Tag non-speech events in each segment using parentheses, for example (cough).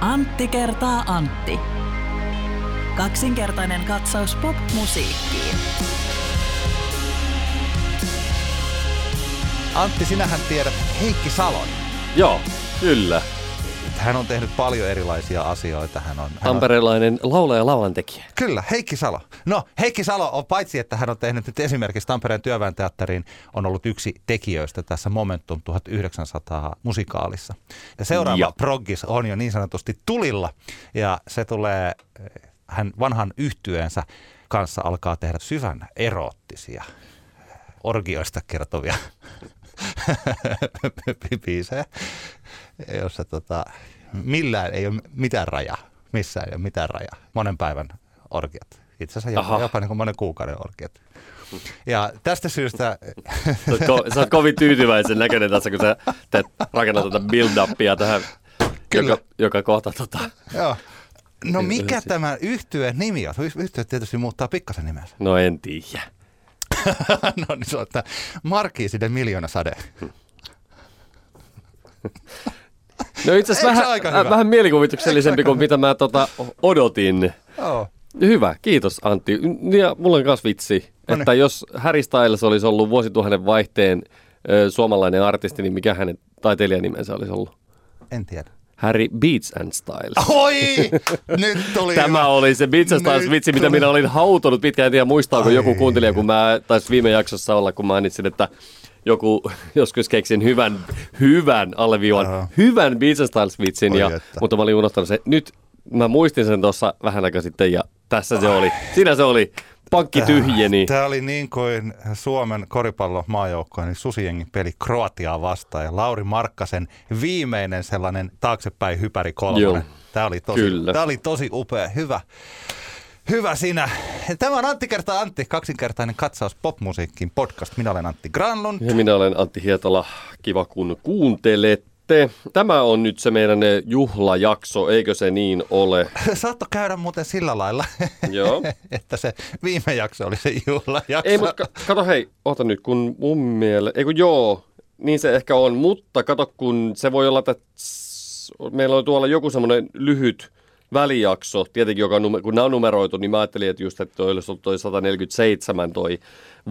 Antti kertaa Antti. Kaksinkertainen katsaus pop-musiikkiin. Antti, sinähän tiedät Heikki Salon. Joo, kyllä. Hän on tehnyt paljon erilaisia asioita. Hän on, hän on... Tamperelainen laulaja ja laulantekijä. Kyllä, Heikki Salo. No, Heikki Salo on paitsi, että hän on tehnyt nyt esimerkiksi Tampereen työväen teatteriin, on ollut yksi tekijöistä tässä Momentum 1900 musikaalissa. Ja seuraava Ja. proggis on jo niin sanotusti tulilla, ja se tulee, hän vanhan yhtyeensä kanssa alkaa tehdä syvän eroottisia orgioista kertovia (laughs) biisejä, jossa tota, millään ei ole mitään rajaa. Missään ei ole mitään rajaa. Monen päivän orgiat. Itse asiassa jopa, Aha. jopa niin kuin monen kuukauden orgiat. Ja tästä syystä, Sä oot, ko- sä oot kovin tyytyväisen näköinen tässä, kun sä teet, rakennat tuota build-upia tähän, Kyllä. joka, joka kohta tota, joo. No mikä tämä yhtyeen nimi on? Yhtye tietysti muuttaa pikkasen nimensä. no en tiedä. (laughs) no niin se on tämä Markiisiden miljoona sade. No itse asiassa vähän, aika äh, vähän mielikuvituksellisempi kuin mitä mä tota, odotin. Joo. Hyvä, kiitos Antti. Ja mulla on myös vitsi, Noniin. että jos Harry Styles olisi ollut vuosituhannen vaihteen ö, suomalainen artisti, niin mikä hänen taiteilijanimensä olisi ollut? En tiedä. Harry Beats and Styles. Oi! (laughs) Nyt tuli Tämä hyvä. oli se Beats and Styles Nyt vitsi, mitä minä olin hautonut pitkään. En tiedä muistaako Ai. joku kuuntelija, kun mä taisi viime jaksossa olla, kun mainitsin, että joku (laughs) joskus keksin hyvän, hyvän, alleviivan, hyvän Beats and Styles vitsin, Oi ja, että. mutta mä olin unohtanut se. Nyt mä muistin sen tuossa vähän aikaa sitten ja tässä se oli. Siinä se oli. Pankki tyhjeni. Tämä oli niin kuin Suomen koripallomaajoukkojen niin susijengin peli Kroatiaa vastaan ja Lauri Markkasen viimeinen sellainen taaksepäin hypäri kolmonen. Tämä oli, tosi, Kyllä. tämä oli tosi upea. Hyvä. Hyvä sinä. Tämä on Antti kertaa Antti, kaksinkertainen katsaus popmusiikkiin podcast. Minä olen Antti Granlund. Ja minä olen Antti Hietala. Kiva kun kuuntelette. Tämä on nyt se meidän eh, juhlajakso, eikö se niin ole? (laughs) Saatto käydä muuten sillä lailla, (laughs) Joo. että se viime jakso oli se juhlajakso. Ei, mutta kato hei, ota nyt, kun mun mielestä, ei kun joo, niin se ehkä on, mutta kato, kun se voi olla, että meillä on tuolla joku semmoinen lyhyt välijakso, tietenkin, joka kun nämä on numeroitu, niin mä ajattelin, että just, että toi olisi ollut toi 147 toi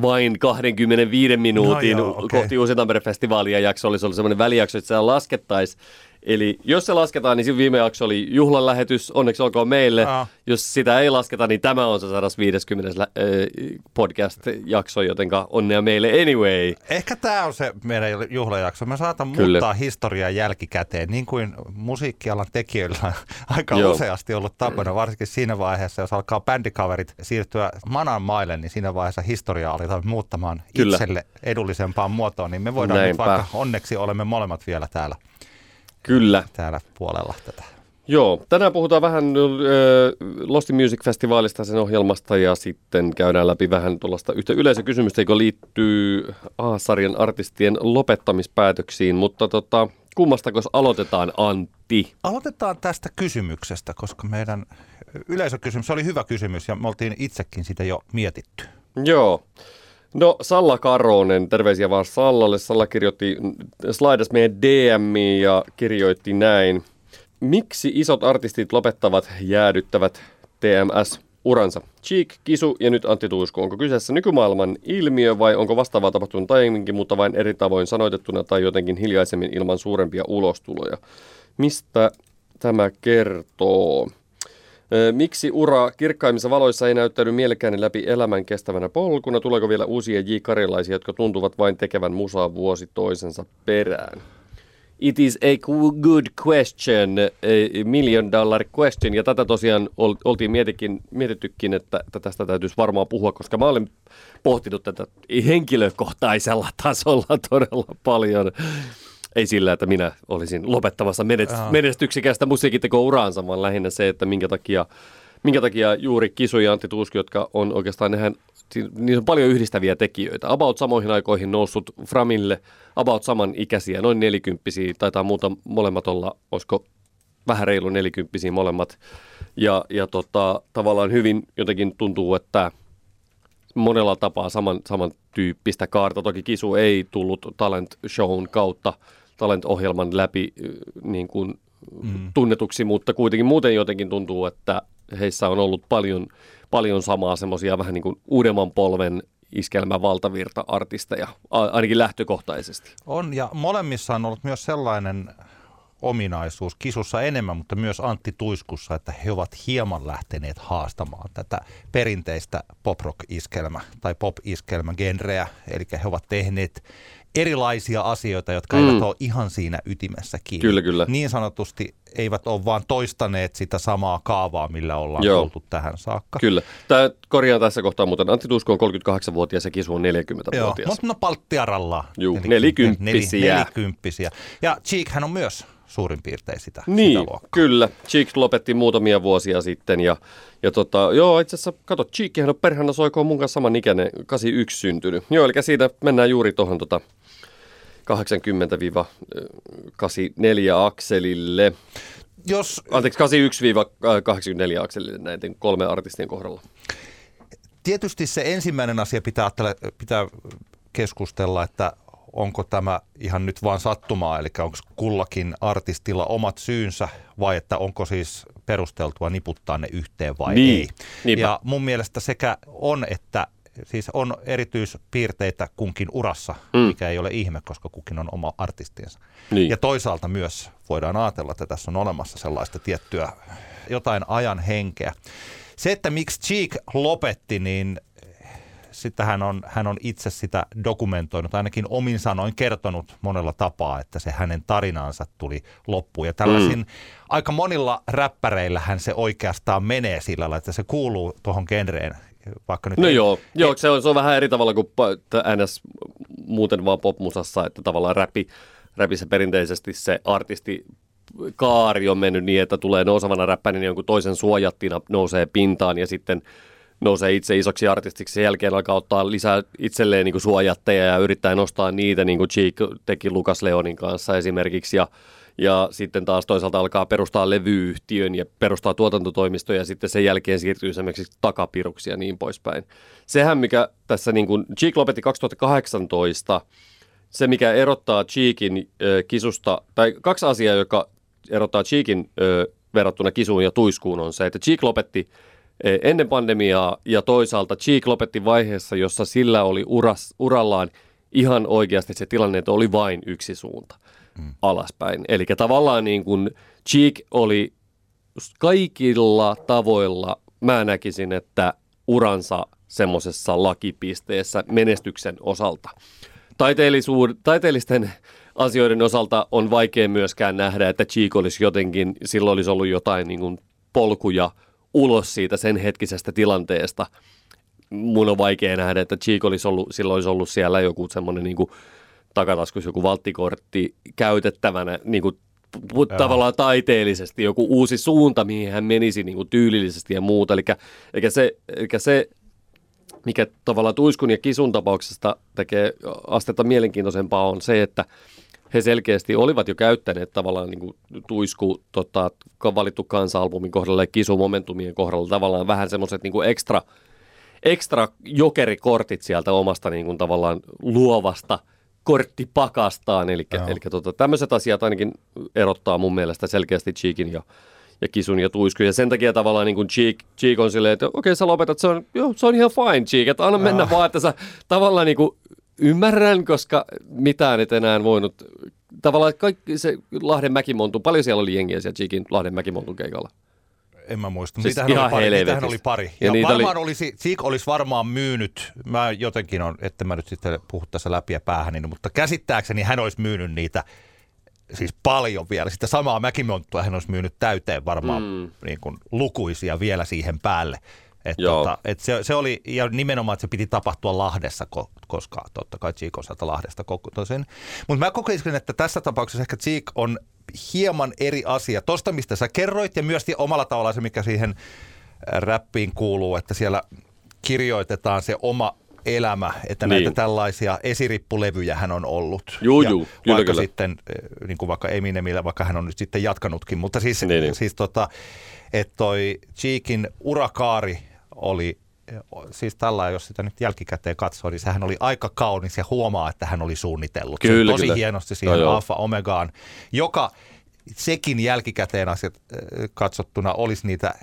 vain 25 minuutin No joo, okei. kohti Uusi Tampere-festivaalia jakso olisi ollut semmoinen välijakso, että se laskettaisiin. Eli jos se lasketaan, niin viime jakso oli juhlan lähetys, onneksi olkoon meille. Aa. Jos sitä ei lasketa, niin tämä on se 150 lä- podcast-jakso, jotenka onnea meille anyway. Ehkä tämä on se meidän juhlajakso. Me saatan Kyllä. muuttaa historiaa jälkikäteen, niin kuin musiikkialan tekijöillä on aika Joo. useasti ollut tapana, varsinkin siinä vaiheessa, jos alkaa bändikaverit siirtyä manan maille, niin siinä vaiheessa historiaa aletaan muuttamaan Kyllä. itselle edullisempaan muotoon, niin me voidaan Näinpä. nyt vaikka, onneksi olemme molemmat vielä täällä, Kyllä. täällä puolella tätä. Joo, tänään puhutaan vähän ö, Lost Music Festivalista, sen ohjelmasta ja sitten käydään läpi vähän tuollaista yhtä yleisökysymystä, joka liittyy A-sarjan artistien lopettamispäätöksiin, mutta tota, kummastako aloitetaan Antti? Aloitetaan tästä kysymyksestä, koska meidän yleisökysymys oli hyvä kysymys ja me oltiin itsekin sitä jo mietitty. Joo. No Salla Karonen, terveisiä vaan Sallalle. Salla kirjoitti, slaidas meidän DMiin ja kirjoitti näin. Miksi isot artistit lopettavat jäädyttävät TMS-uransa? Cheek, Kisu ja nyt Antti Tuisku. Onko kyseessä nykymaailman ilmiö vai onko vastaavaa tapahtunut aiemminkin, mutta vain eri tavoin sanoitettuna tai jotenkin hiljaisemmin ilman suurempia ulostuloja? Mistä tämä kertoo? Miksi ura kirkkaimmissa valoissa ei näyttäydy mielekkäinen läpi elämän kestävänä polkuna? Tuleeko vielä uusia J. Karilaisia, jotka tuntuvat vain tekevän musaa vuosi toisensa perään? It is a good question, a million dollar question. Ja tätä tosiaan ol- oltiin mietikin, mietittykin, että, että tästä täytyisi varmaan puhua, koska mä olen pohtinut tätä henkilökohtaisella tasolla todella paljon. Ei sillä, että minä olisin lopettamassa menest- Jaa. menestyksekästä musiikkiteko-uraansa, vaan lähinnä se, että minkä takia, minkä takia juuri Kisu ja Antti Tuuski, jotka on oikeastaan, nehän, niissä on paljon yhdistäviä tekijöitä. About samoihin aikoihin noussut Framille, about saman ikäisiä, noin nelikymppisiä, taitaa muuta molemmat olla, olisiko vähän reilu nelikymppisiä molemmat. Ja, ja tota, tavallaan hyvin jotenkin tuntuu, että monella tapaa saman, samantyyppistä kaarta. Toki Kisu ei tullut talent shown kautta talent-ohjelman läpi, niin kuin mm. tunnetuksi, mutta kuitenkin muuten jotenkin tuntuu, että heissä on ollut paljon, paljon samaa semmoisia vähän niin kuin uudemman polven iskelmä valtavirta artisteja, ainakin lähtökohtaisesti. On, ja molemmissa on ollut myös sellainen ominaisuus kisussa enemmän, mutta myös Antti Tuiskussa, että he ovat hieman lähteneet haastamaan tätä perinteistä pop-rock-iskelmä tai pop-iskelmä-genreä. Eli he ovat tehneet erilaisia asioita, jotka mm. eivät ole ihan siinä ytimessä kiinni. Kyllä, kyllä. Niin sanotusti eivät ole vaan toistaneet sitä samaa kaavaa, millä ollaan Joo. oltu tähän saakka. Kyllä. Tämä korjaa tässä kohtaa, mutta Antti Tuusko on 38-vuotias ja Kisu on 40-vuotias. Joo, mutta no palttiaralla. Juu, nelikymppisiä. nelikymppisiä. Ja Cheek hän on myös suurin piirtein sitä, niin, sitä luokkaa. kyllä. Cheek lopetti muutamia vuosia sitten ja, ja tota, joo, itse asiassa, kato, Cheekkihän on perhana soikoon mun kanssa saman ikäinen, 81 syntynyt. Joo, eli siitä mennään juuri tuohon tota, 80-84 akselille. Jos... Anteeksi, 81-84 akselille näiden kolme artistien kohdalla. Tietysti se ensimmäinen asia pitää, pitää keskustella, että onko tämä ihan nyt vain sattumaa, eli onko kullakin artistilla omat syynsä vai että onko siis perusteltua niputtaa ne yhteen vai niin. ei. Niinpä. Ja mun mielestä sekä on, että siis on erityispiirteitä kunkin urassa, mm. mikä ei ole ihme, koska kukin on oma artistinsa. Niin. Ja toisaalta myös voidaan ajatella, että tässä on olemassa sellaista tiettyä jotain ajan henkeä. Se, että miksi Cheek lopetti, niin sitä hän on, hän on itse sitä dokumentoinut, ainakin omin sanoin kertonut monella tapaa, että se hänen tarinansa tuli loppuun. Ja tällaisin mm. aika monilla räppäreillähän se oikeastaan menee sillä lailla, että se kuuluu tuohon genreen vaikka nyt no ei, joo, ei, joo se, on, se on vähän eri tavalla kuin NS muuten vaan popmusassa, että tavallaan räpi, räpissä perinteisesti se artisti kaari on mennyt niin, että tulee nousevana räppäinen niin jonkun toisen suojattina nousee pintaan ja sitten nousee itse isoksi artistiksi. Sen jälkeen alkaa ottaa lisää itselleen niin kuin suojatteja ja yrittää nostaa niitä, niin kuin Cheek teki Lukas Leonin kanssa esimerkiksi. Ja ja sitten taas toisaalta alkaa perustaa levyyhtiön ja perustaa tuotantotoimistoja ja sitten sen jälkeen siirtyy esimerkiksi takapiruksi ja niin poispäin. Sehän, mikä tässä niin kuin Cheek lopetti 2018, se mikä erottaa Cheekin äh, kisusta, tai kaksi asiaa, joka erottaa Cheekin äh, verrattuna kisuun ja tuiskuun on se, että Cheek lopetti ennen pandemiaa ja toisaalta Cheek lopetti vaiheessa, jossa sillä oli uras, urallaan ihan oikeasti se tilanne, että oli vain yksi suunta mm. alaspäin. Eli tavallaan niin kuin Cheek oli kaikilla tavoilla, mä näkisin, että uransa semmoisessa lakipisteessä menestyksen osalta. taiteellisten asioiden osalta on vaikea myöskään nähdä, että Cheek olisi jotenkin, silloin olisi ollut jotain niin kuin polkuja ulos siitä sen hetkisestä tilanteesta. Mun on vaikea nähdä, että Cheek olisi ollut, silloin olisi ollut siellä joku semmoinen niin kuin takataskussa joku valttikortti käytettävänä niin kuin tavallaan taiteellisesti joku uusi suunta, mihin hän menisi niin kuin tyylillisesti ja muuta. Eli, eli, se, eli se, mikä tavallaan Tuiskun ja Kisun tapauksesta tekee astetta mielenkiintoisempaa, on se, että he selkeästi olivat jo käyttäneet tavallaan niin kuin Tuisku tota, valittu kansa-albumin kohdalla ja Kisu Momentumien kohdalla tavallaan vähän semmoiset niin ekstra, ekstra jokerikortit sieltä omasta niin kuin, tavallaan luovasta – kortti pakastaan. Eli, eli tota, tämmöiset asiat ainakin erottaa mun mielestä selkeästi Cheekin ja, ja Kisun ja Tuiskun. Ja sen takia tavallaan niin kuin Cheek, Cheek on silleen, että okei okay, sä lopetat, se on, joo, se on ihan fine Cheek, että anna mennä vaan, että sä tavallaan niin kuin ymmärrän, koska mitään et enää voinut tavallaan kaikki se Lahden Mäkimontu, paljon siellä oli jengiä siellä Cheekin Lahden Mäkimontun keikalla? En mä muista. Siis niitähän, oli pari, niitähän oli pari. Ja, ja varmaan oli... olisi, Sik olisi varmaan myynyt, mä jotenkin on, että mä nyt sitten puhu tässä läpi ja päähän, niin, mutta käsittääkseni hän olisi myynyt niitä siis paljon vielä. Sitä samaa Mäkimonttua hän olisi myynyt täyteen varmaan mm. niin kuin, lukuisia vielä siihen päälle. Et tota, et se, se, oli, ja nimenomaan, että se piti tapahtua Lahdessa, koska totta kai Cheek on sieltä Lahdesta kokoisin. Mutta mä kokisin, että tässä tapauksessa ehkä Cheek on hieman eri asia. Tosta, mistä sä kerroit, ja myös omalla tavallaan se, mikä siihen äh, räppiin kuuluu, että siellä kirjoitetaan se oma elämä, että niin. näitä tällaisia esirippulevyjä hän on ollut. Juu, ja juu, kyllä, vaikka kyllä. sitten, äh, niin kuin vaikka Eminemillä, vaikka hän on nyt sitten jatkanutkin, mutta siis, niin, niin. siis tota, että toi Cheekin urakaari oli siis tällä, jos sitä nyt jälkikäteen katsoo, niin sehän oli aika kaunis ja huomaa, että hän oli suunnitellut. Kyllä, tosi kyllä. hienosti siihen no, Alfa Omegaan, joka sekin jälkikäteen asiat katsottuna olisi niitä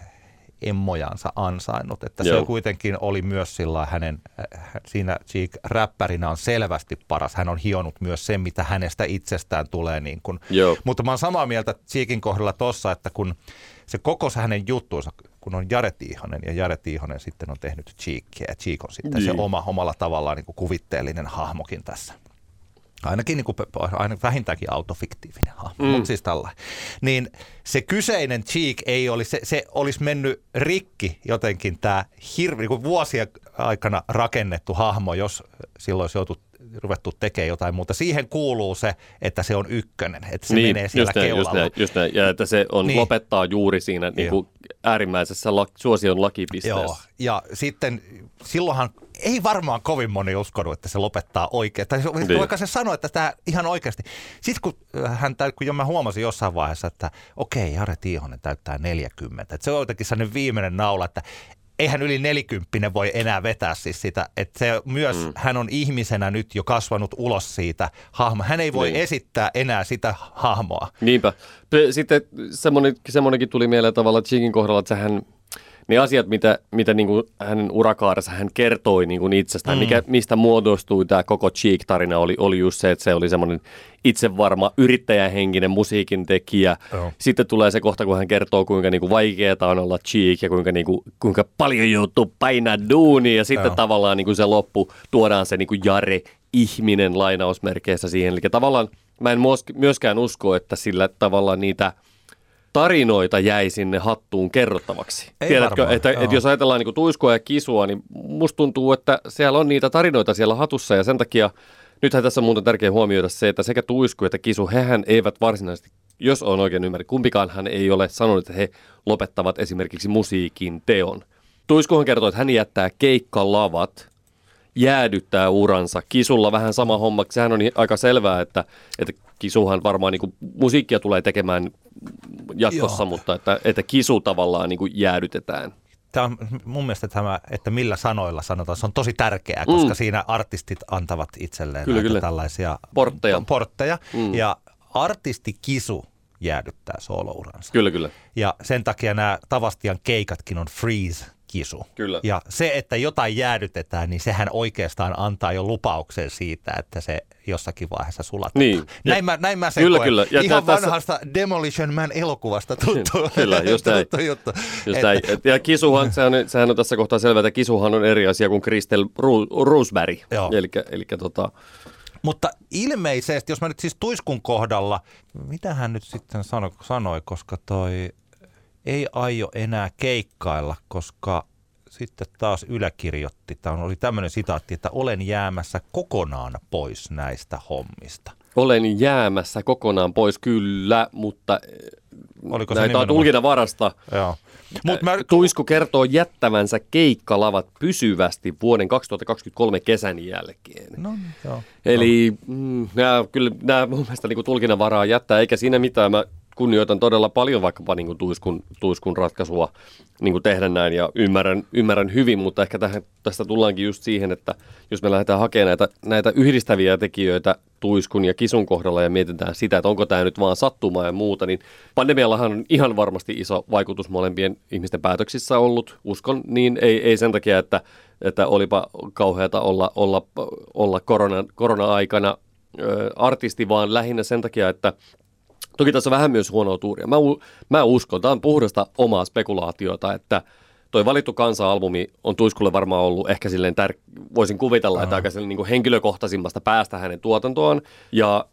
emmojansa ansainnut. Että Joo. se kuitenkin oli myös sillä hänen, äh, siinä Cheek räppärinä on selvästi paras. Hän on hionut myös sen, mitä hänestä itsestään tulee. Niin kuin. Joo. Mutta mä oon samaa mieltä Cheekin kohdalla tossa, että kun se koko se hänen juttuunsa, kun on Jare Tiihonen ja Jare Tiihonen sitten on tehnyt Cheekia ja Cheek on sitten niin. se oma, omalla tavallaan niin kuin kuvitteellinen hahmokin tässä. Ainakin niin kuin, aina vähintäänkin autofiktiivinen hahmo, mm. mutta siis tällainen. Niin se kyseinen Cheek ei olisi, se, se olisi mennyt rikki jotenkin tämä hirvi, niin kuin vuosien aikana rakennettu hahmo, jos silloin olisi joutu ruvettu tekemään jotain muuta. Siihen kuuluu se, että se on ykkönen, että se niin, menee siellä just näin, keulalla. Just näin, just näin. Ja että se on, niin. lopettaa juuri siinä niin kuin äärimmäisessä la, suosion lakipisteessä. Joo, ja sitten silloinhan ei varmaan kovin moni uskonut, että se lopettaa oikein. Tai niin. vaikka se sanoi, että tämä ihan oikeasti. Sitten kun äh, hän, kun jo mä huomasin jossain vaiheessa, että okei, Jare Tiihonen täyttää 40. Että se on jotenkin sellainen viimeinen naula, että eihän yli nelikymppinen voi enää vetää siis sitä, että se myös, mm. hän on ihmisenä nyt jo kasvanut ulos siitä hahmoa. Hän ei voi niin. esittää enää sitä hahmoa. Niinpä. Sitten semmoinen, semmoinenkin tuli mieleen tavallaan Chikin kohdalla, että hän ne asiat, mitä, mitä niin kuin hänen urakaarensa hän kertoi niin kuin itsestään, mm. mikä, mistä muodostui tämä koko Cheek-tarina, oli, oli just se, että se oli semmoinen itsevarma yrittäjähenkinen musiikin tekijä. Oh. Sitten tulee se kohta, kun hän kertoo, kuinka niin kuin vaikeaa on olla Cheek ja kuinka, niin kuin, kuinka paljon joutuu painaa duunia. Ja sitten oh. tavallaan niin kuin se loppu tuodaan se niin kuin Jare ihminen lainausmerkeissä siihen. Eli tavallaan mä en myöskään usko, että sillä tavalla niitä – tarinoita jäi sinne hattuun kerrottavaksi. Ei Tiedätkö, varmaan, että, että jos ajatellaan niin tuiskua ja kisua, niin musta tuntuu, että siellä on niitä tarinoita siellä hatussa ja sen takia nythän tässä on muuten tärkeä huomioida se, että sekä tuisku että kisu, hehän eivät varsinaisesti, jos on oikein ymmärrä, kumpikaan hän ei ole sanonut, että he lopettavat esimerkiksi musiikin teon. Tuiskuhan kertoo, että hän jättää keikkalavat jäädyttää uransa. Kisulla vähän sama homma. Sehän on aika selvää, että, että Kisuhan varmaan niin musiikkia tulee tekemään jatkossa, Joo. mutta että, että Kisu tavallaan niin kuin jäädytetään. Tämä on mun mielestä tämä, että millä sanoilla sanotaan, se on tosi tärkeää, koska mm. siinä artistit antavat itselleen kyllä, kyllä. tällaisia portteja. portteja. Mm. Ja artisti Kisu jäädyttää soolouransa. Kyllä, kyllä. Ja sen takia nämä Tavastian keikatkin on freeze kisu. Kyllä. Ja se, että jotain jäädytetään, niin sehän oikeastaan antaa jo lupauksen siitä, että se jossakin vaiheessa sulatetaan. Niin. Näin, mä, näin mä sen kyllä, koen. kyllä. Ja Ihan tässä... vanhasta Demolition Man elokuvasta tuttu, kyllä, just näin. tuttu juttu. Just että... näin. Ja Kisuhan, (laughs) sehän, sehän on tässä kohtaa selvä, että Kisuhan on eri asia kuin Kristel Roosberg. Eli, tota, mutta ilmeisesti, jos mä nyt siis Tuiskun kohdalla, mitä hän nyt sitten sanoi, sanoi koska toi ei aio enää keikkailla, koska sitten taas Ylä kirjoitti, tämä oli tämmöinen sitaatti, että olen jäämässä kokonaan pois näistä hommista. Olen jäämässä kokonaan pois, kyllä, mutta Oliko näitä on tulkinnan varasta. Joo. Mut mä... Tuisku kertoo jättävänsä keikkalavat pysyvästi vuoden 2023 kesän jälkeen. No, joo. Eli no. mm, nämä, kyllä nämä mun mielestä niin tulkinnan varaa jättää, eikä siinä mitään. Mä kunnioitan todella paljon vaikkapa niin kuin tuiskun, tuiskun ratkaisua niin kuin tehdä näin ja ymmärrän, ymmärrän hyvin, mutta ehkä tähän, tästä tullaankin just siihen, että jos me lähdetään hakemaan näitä, näitä yhdistäviä tekijöitä tuiskun ja kisun kohdalla ja mietitään sitä, että onko tämä nyt vaan sattumaa ja muuta, niin pandemiallahan on ihan varmasti iso vaikutus molempien ihmisten päätöksissä ollut. Uskon niin, ei, ei sen takia, että, että olipa kauheata olla, olla, olla korona, korona-aikana artisti, vaan lähinnä sen takia, että Toki tässä on vähän myös huonoa tuuria. Mä, mä uskon, tämä on puhdasta omaa spekulaatiota, että toi valittu kansa-albumi on Tuiskulle varmaan ollut ehkä silleen, tär- voisin kuvitella, uh-huh. että aika niin kuin henkilökohtaisimmasta päästä hänen tuotantoon. Ja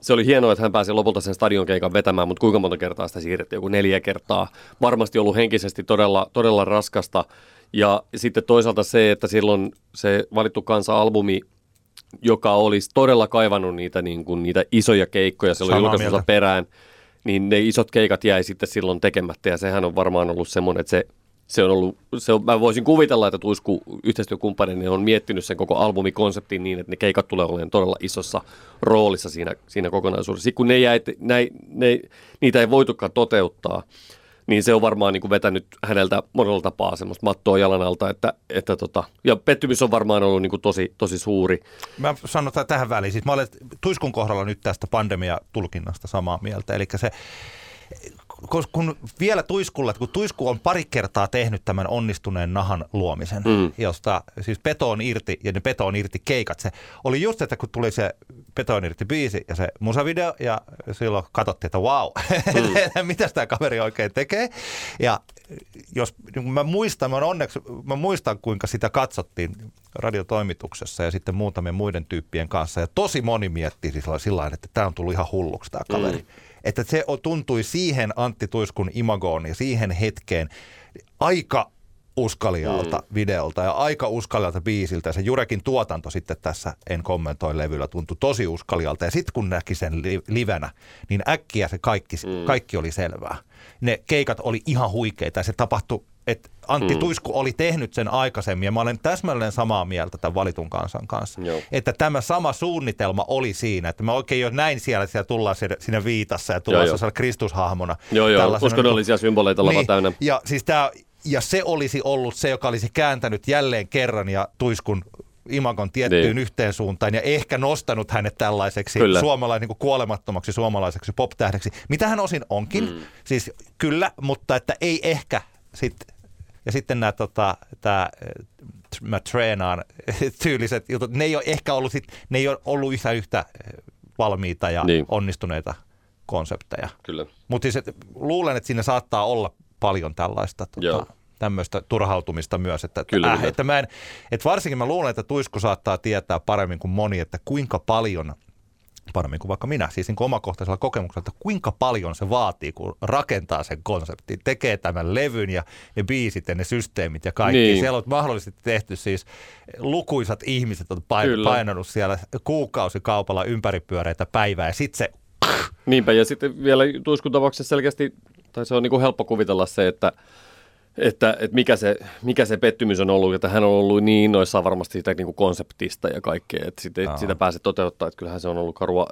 se oli hienoa, että hän pääsi lopulta sen stadionkeikan vetämään, mutta kuinka monta kertaa sitä siirrettiin? Joku neljä kertaa. Varmasti ollut henkisesti todella, todella raskasta. Ja sitten toisaalta se, että silloin se valittu kansa-albumi joka olisi todella kaivannut niitä, niin kuin, niitä isoja keikkoja silloin julkaisussa perään, niin ne isot keikat jäi sitten silloin tekemättä ja sehän on varmaan ollut semmoinen, että se, se on ollut, se on, mä voisin kuvitella, että Tuisku yhteistyökumppanini on miettinyt sen koko albumikonseptin niin, että ne keikat tulee olemaan todella isossa roolissa siinä, siinä kokonaisuudessa. Sitten kun ne jäi, ne, ne, niitä ei voitukaan toteuttaa, niin se on varmaan niin kuin vetänyt häneltä monella tapaa semmoista mattoa jalan alta, että, että tota, ja pettymys on varmaan ollut niin kuin tosi, tosi suuri. Mä sanon tähän väliin, siis mä olen Tuiskun kohdalla nyt tästä pandemia-tulkinnasta samaa mieltä, eli se kun vielä Tuiskulla, kun Tuisku on pari kertaa tehnyt tämän onnistuneen nahan luomisen, mm. josta siis peto on irti ja ne peto on irti keikat. Se oli just, että kun tuli se peto on irti biisi ja se musavideo ja silloin katsottiin, että wow, mm. (laughs) mitä tämä kaveri oikein tekee. Ja jos niin mä muistan, mä, onneksi, mä muistan kuinka sitä katsottiin radiotoimituksessa ja sitten muutamien muiden tyyppien kanssa. Ja tosi moni miettii siis sillä että tämä on tullut ihan hulluksi tämä kaveri. Mm että se tuntui siihen Antti Tuiskun imagoon ja siihen hetkeen aika uskalialta mm. videolta ja aika uskalialta biisiltä. Ja se Jurekin tuotanto sitten tässä En kommentoi levyllä tuntui tosi uskalialta. Ja sitten kun näki sen li- livenä, niin äkkiä se kaikki, mm. kaikki oli selvää. Ne keikat oli ihan huikeita ja se tapahtui että Antti mm. Tuisku oli tehnyt sen aikaisemmin ja mä olen täsmälleen samaa mieltä tämän valitun kansan kanssa. Joo. Että tämä sama suunnitelma oli siinä, että mä oikein jo näin siellä, että siellä tullaan siinä viitassa ja tullaan sellaisella Kristushahmona. Joo, joo, uskonnollisia niin, symboleita lava niin, täynnä. Ja, siis tää, ja se olisi ollut se, joka olisi kääntänyt jälleen kerran ja Tuiskun imagon tiettyyn niin. yhteen suuntaan ja ehkä nostanut hänet tällaiseksi suomalais, niin kuin kuolemattomaksi suomalaiseksi pop-tähdeksi, mitä hän osin onkin. Mm. Siis kyllä, mutta että ei ehkä sitten ja sitten nämä, tota, tämä, mä treenaan (laughs) tyyliset jutut, ne ei ole ehkä ollut, sit, ne ei ole ollut yhtä yhtä valmiita ja niin. onnistuneita konsepteja. Kyllä. Mutta siis, luulen, että siinä saattaa olla paljon tällaista tota, tämmöistä turhautumista myös. Että, kyllä, äh, että mä en, että varsinkin mä luulen, että Tuisku saattaa tietää paremmin kuin moni, että kuinka paljon – paremmin kuin vaikka minä, siis niin omakohtaisella kokemuksella, että kuinka paljon se vaatii, kun rakentaa sen konseptin, tekee tämän levyn ja ne biisit ja ne systeemit ja kaikki. Niin. Siellä on mahdollisesti tehty siis, lukuisat ihmiset on pain- painanut siellä kuukausikaupalla ympäripyöreitä päivää ja sitten se... Niinpä ja sitten vielä Tuiskun tapauksessa selkeästi, tai se on niin kuin helppo kuvitella se, että että, että mikä, se, mikä se pettymys on ollut, että hän on ollut niin innoissaan varmasti sitä niin kuin konseptista ja kaikkea, että sitä, sitä pääse toteuttaa, että kyllähän se on ollut karua.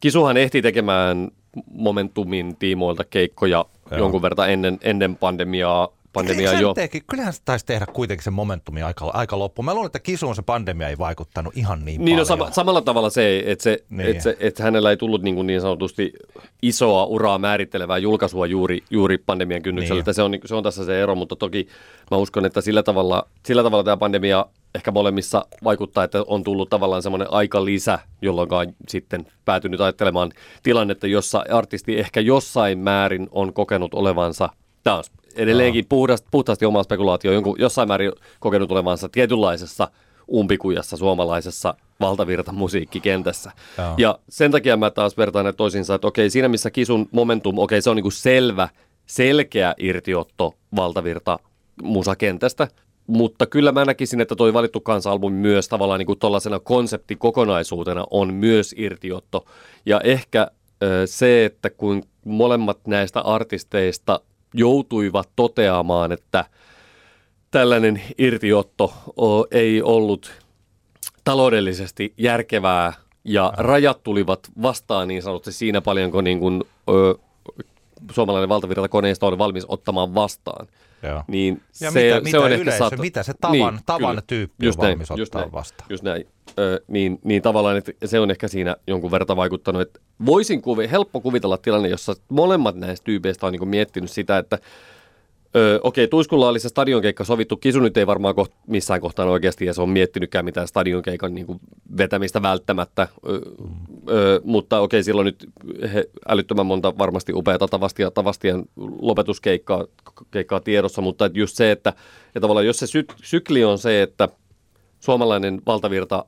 Kisuhan ehti tekemään Momentumin tiimoilta keikkoja Joo. jonkun verran ennen, ennen pandemiaa, pandemia jo. Teki, kyllähän se taisi tehdä kuitenkin se momentumi aika, aika loppuun. Mä luulen, että kisuun se pandemia ei vaikuttanut ihan niin, niin no paljon. No, sama, samalla tavalla se, että, se, niin. että, se, että hänellä ei tullut niin, kuin niin sanotusti isoa uraa määrittelevää julkaisua juuri, juuri pandemian kynnyksellä. Niin. Se, on, se on tässä se ero, mutta toki mä uskon, että sillä tavalla, sillä tavalla tämä pandemia ehkä molemmissa vaikuttaa, että on tullut tavallaan semmoinen aika lisä, jolloin sitten päätynyt ajattelemaan tilannetta, jossa artisti ehkä jossain määrin on kokenut olevansa – Tämä on edelleenkin puhdast, puhtaasti oma spekulaatio, jonkun, jossain määrin kokenut olevansa tietynlaisessa umpikujassa suomalaisessa valtavirta musiikkikentässä. Ja sen takia mä taas vertaan että toisinsa, että okei, siinä missä Kisun momentum, okei, se on niin kuin selvä, selkeä irtiotto valtavirta musakentästä, mutta kyllä mä näkisin, että toi valittu kansalbumi myös tavallaan niin kuin tuollaisena konseptikokonaisuutena on myös irtiotto. Ja ehkä se, että kun molemmat näistä artisteista joutuivat toteamaan, että tällainen irtiotto ei ollut taloudellisesti järkevää ja rajat tulivat vastaan niin sanotusti siinä paljonko niin kuin, ö, suomalainen valtavirtakoneisto on valmis ottamaan vastaan. Joo. Niin ja se, mitä, se mitä on yleisö, ehkä saat... mitä se tavan, niin, tavan tyyppi just on valmis näin, ottaa näin, vastaan. Just näin. Ö, niin, niin tavallaan, että se on ehkä siinä jonkun verran vaikuttanut. Että voisin kuvi, helppo kuvitella tilanne, jossa molemmat näistä tyypeistä on niin miettinyt sitä, että Öö, okei, Tuiskulla oli se stadionkeikka sovittu. Kisu nyt ei varmaan koht, missään kohtaan oikeasti ja se on miettinytkään mitään stadionkeikan niin kuin vetämistä välttämättä. Öö, öö, mutta okei, silloin nyt he, älyttömän monta varmasti upeata Tavastia, Tavastian lopetuskeikkaa keikkaa tiedossa, mutta et just se, että ja tavallaan jos se sy, sykli on se, että suomalainen valtavirta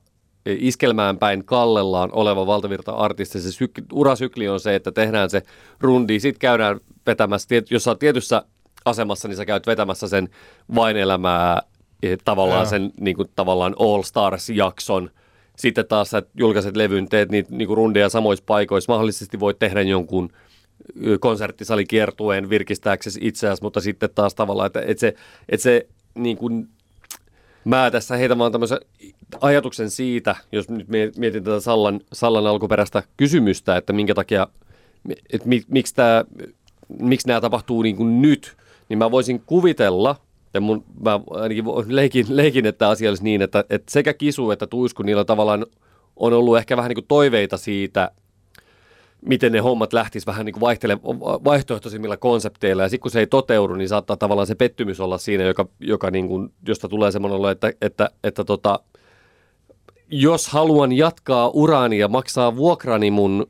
e, iskelmään päin kallellaan oleva valtavirta-artisti, se syk, urasykli on se, että tehdään se rundi, sitten käydään vetämässä, jos on tietyssä asemassa, niin sä käyt vetämässä sen vain elämää eh, tavallaan sen niin kuin, tavallaan All Stars-jakson. Sitten taas sä julkaiset levyn, teet niitä niin kuin rundeja samoissa paikoissa. Mahdollisesti voit tehdä jonkun konserttisalikiertueen virkistääksesi itseäsi, mutta sitten taas tavallaan, että, että se, että se niin kuin, mä tässä heitän vaan tämmöisen ajatuksen siitä, jos nyt mietin tätä Sallan, Sallan alkuperäistä kysymystä, että minkä takia, että miksi tämä miksi nämä tapahtuu niin kuin nyt, niin mä voisin kuvitella, ja mun, mä ainakin leikin, leikin, että asia olisi niin, että, että sekä Kisu että Tuisku, niillä tavallaan on ollut ehkä vähän niin kuin toiveita siitä, miten ne hommat lähtis vähän niin kuin vaihtele, vaihtoehtoisimmilla konsepteilla. Ja sitten kun se ei toteudu, niin saattaa tavallaan se pettymys olla siinä, joka, joka niin kuin, josta tulee semmoinen olo, että, että, että tota, jos haluan jatkaa uraani ja maksaa vuokrani mun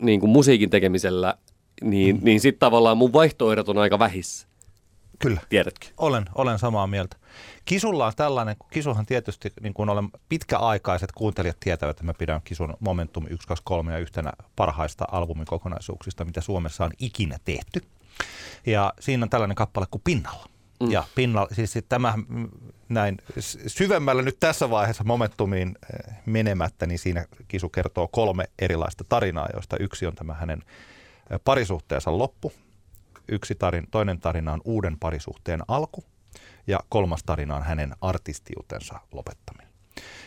niin kuin musiikin tekemisellä, niin, mm. niin sitten tavallaan mun vaihtoehdot on aika vähissä. Kyllä. Tiedätkö? Olen, olen samaa mieltä. Kisulla on tällainen, Kisuhan tietysti, niin kuin olen pitkäaikaiset kuuntelijat tietävät, että mä pidän Kisun Momentum 1, 2, 3 ja yhtenä parhaista albumikokonaisuuksista, mitä Suomessa on ikinä tehty. Ja siinä on tällainen kappale kuin Pinnalla. Mm. Ja pinnalla, siis tämä näin syvemmällä nyt tässä vaiheessa momentumiin eh, menemättä, niin siinä Kisu kertoo kolme erilaista tarinaa, joista yksi on tämä hänen eh, parisuhteensa loppu, yksi tarin, toinen tarina on uuden parisuhteen alku ja kolmas tarina on hänen artistiutensa lopettaminen.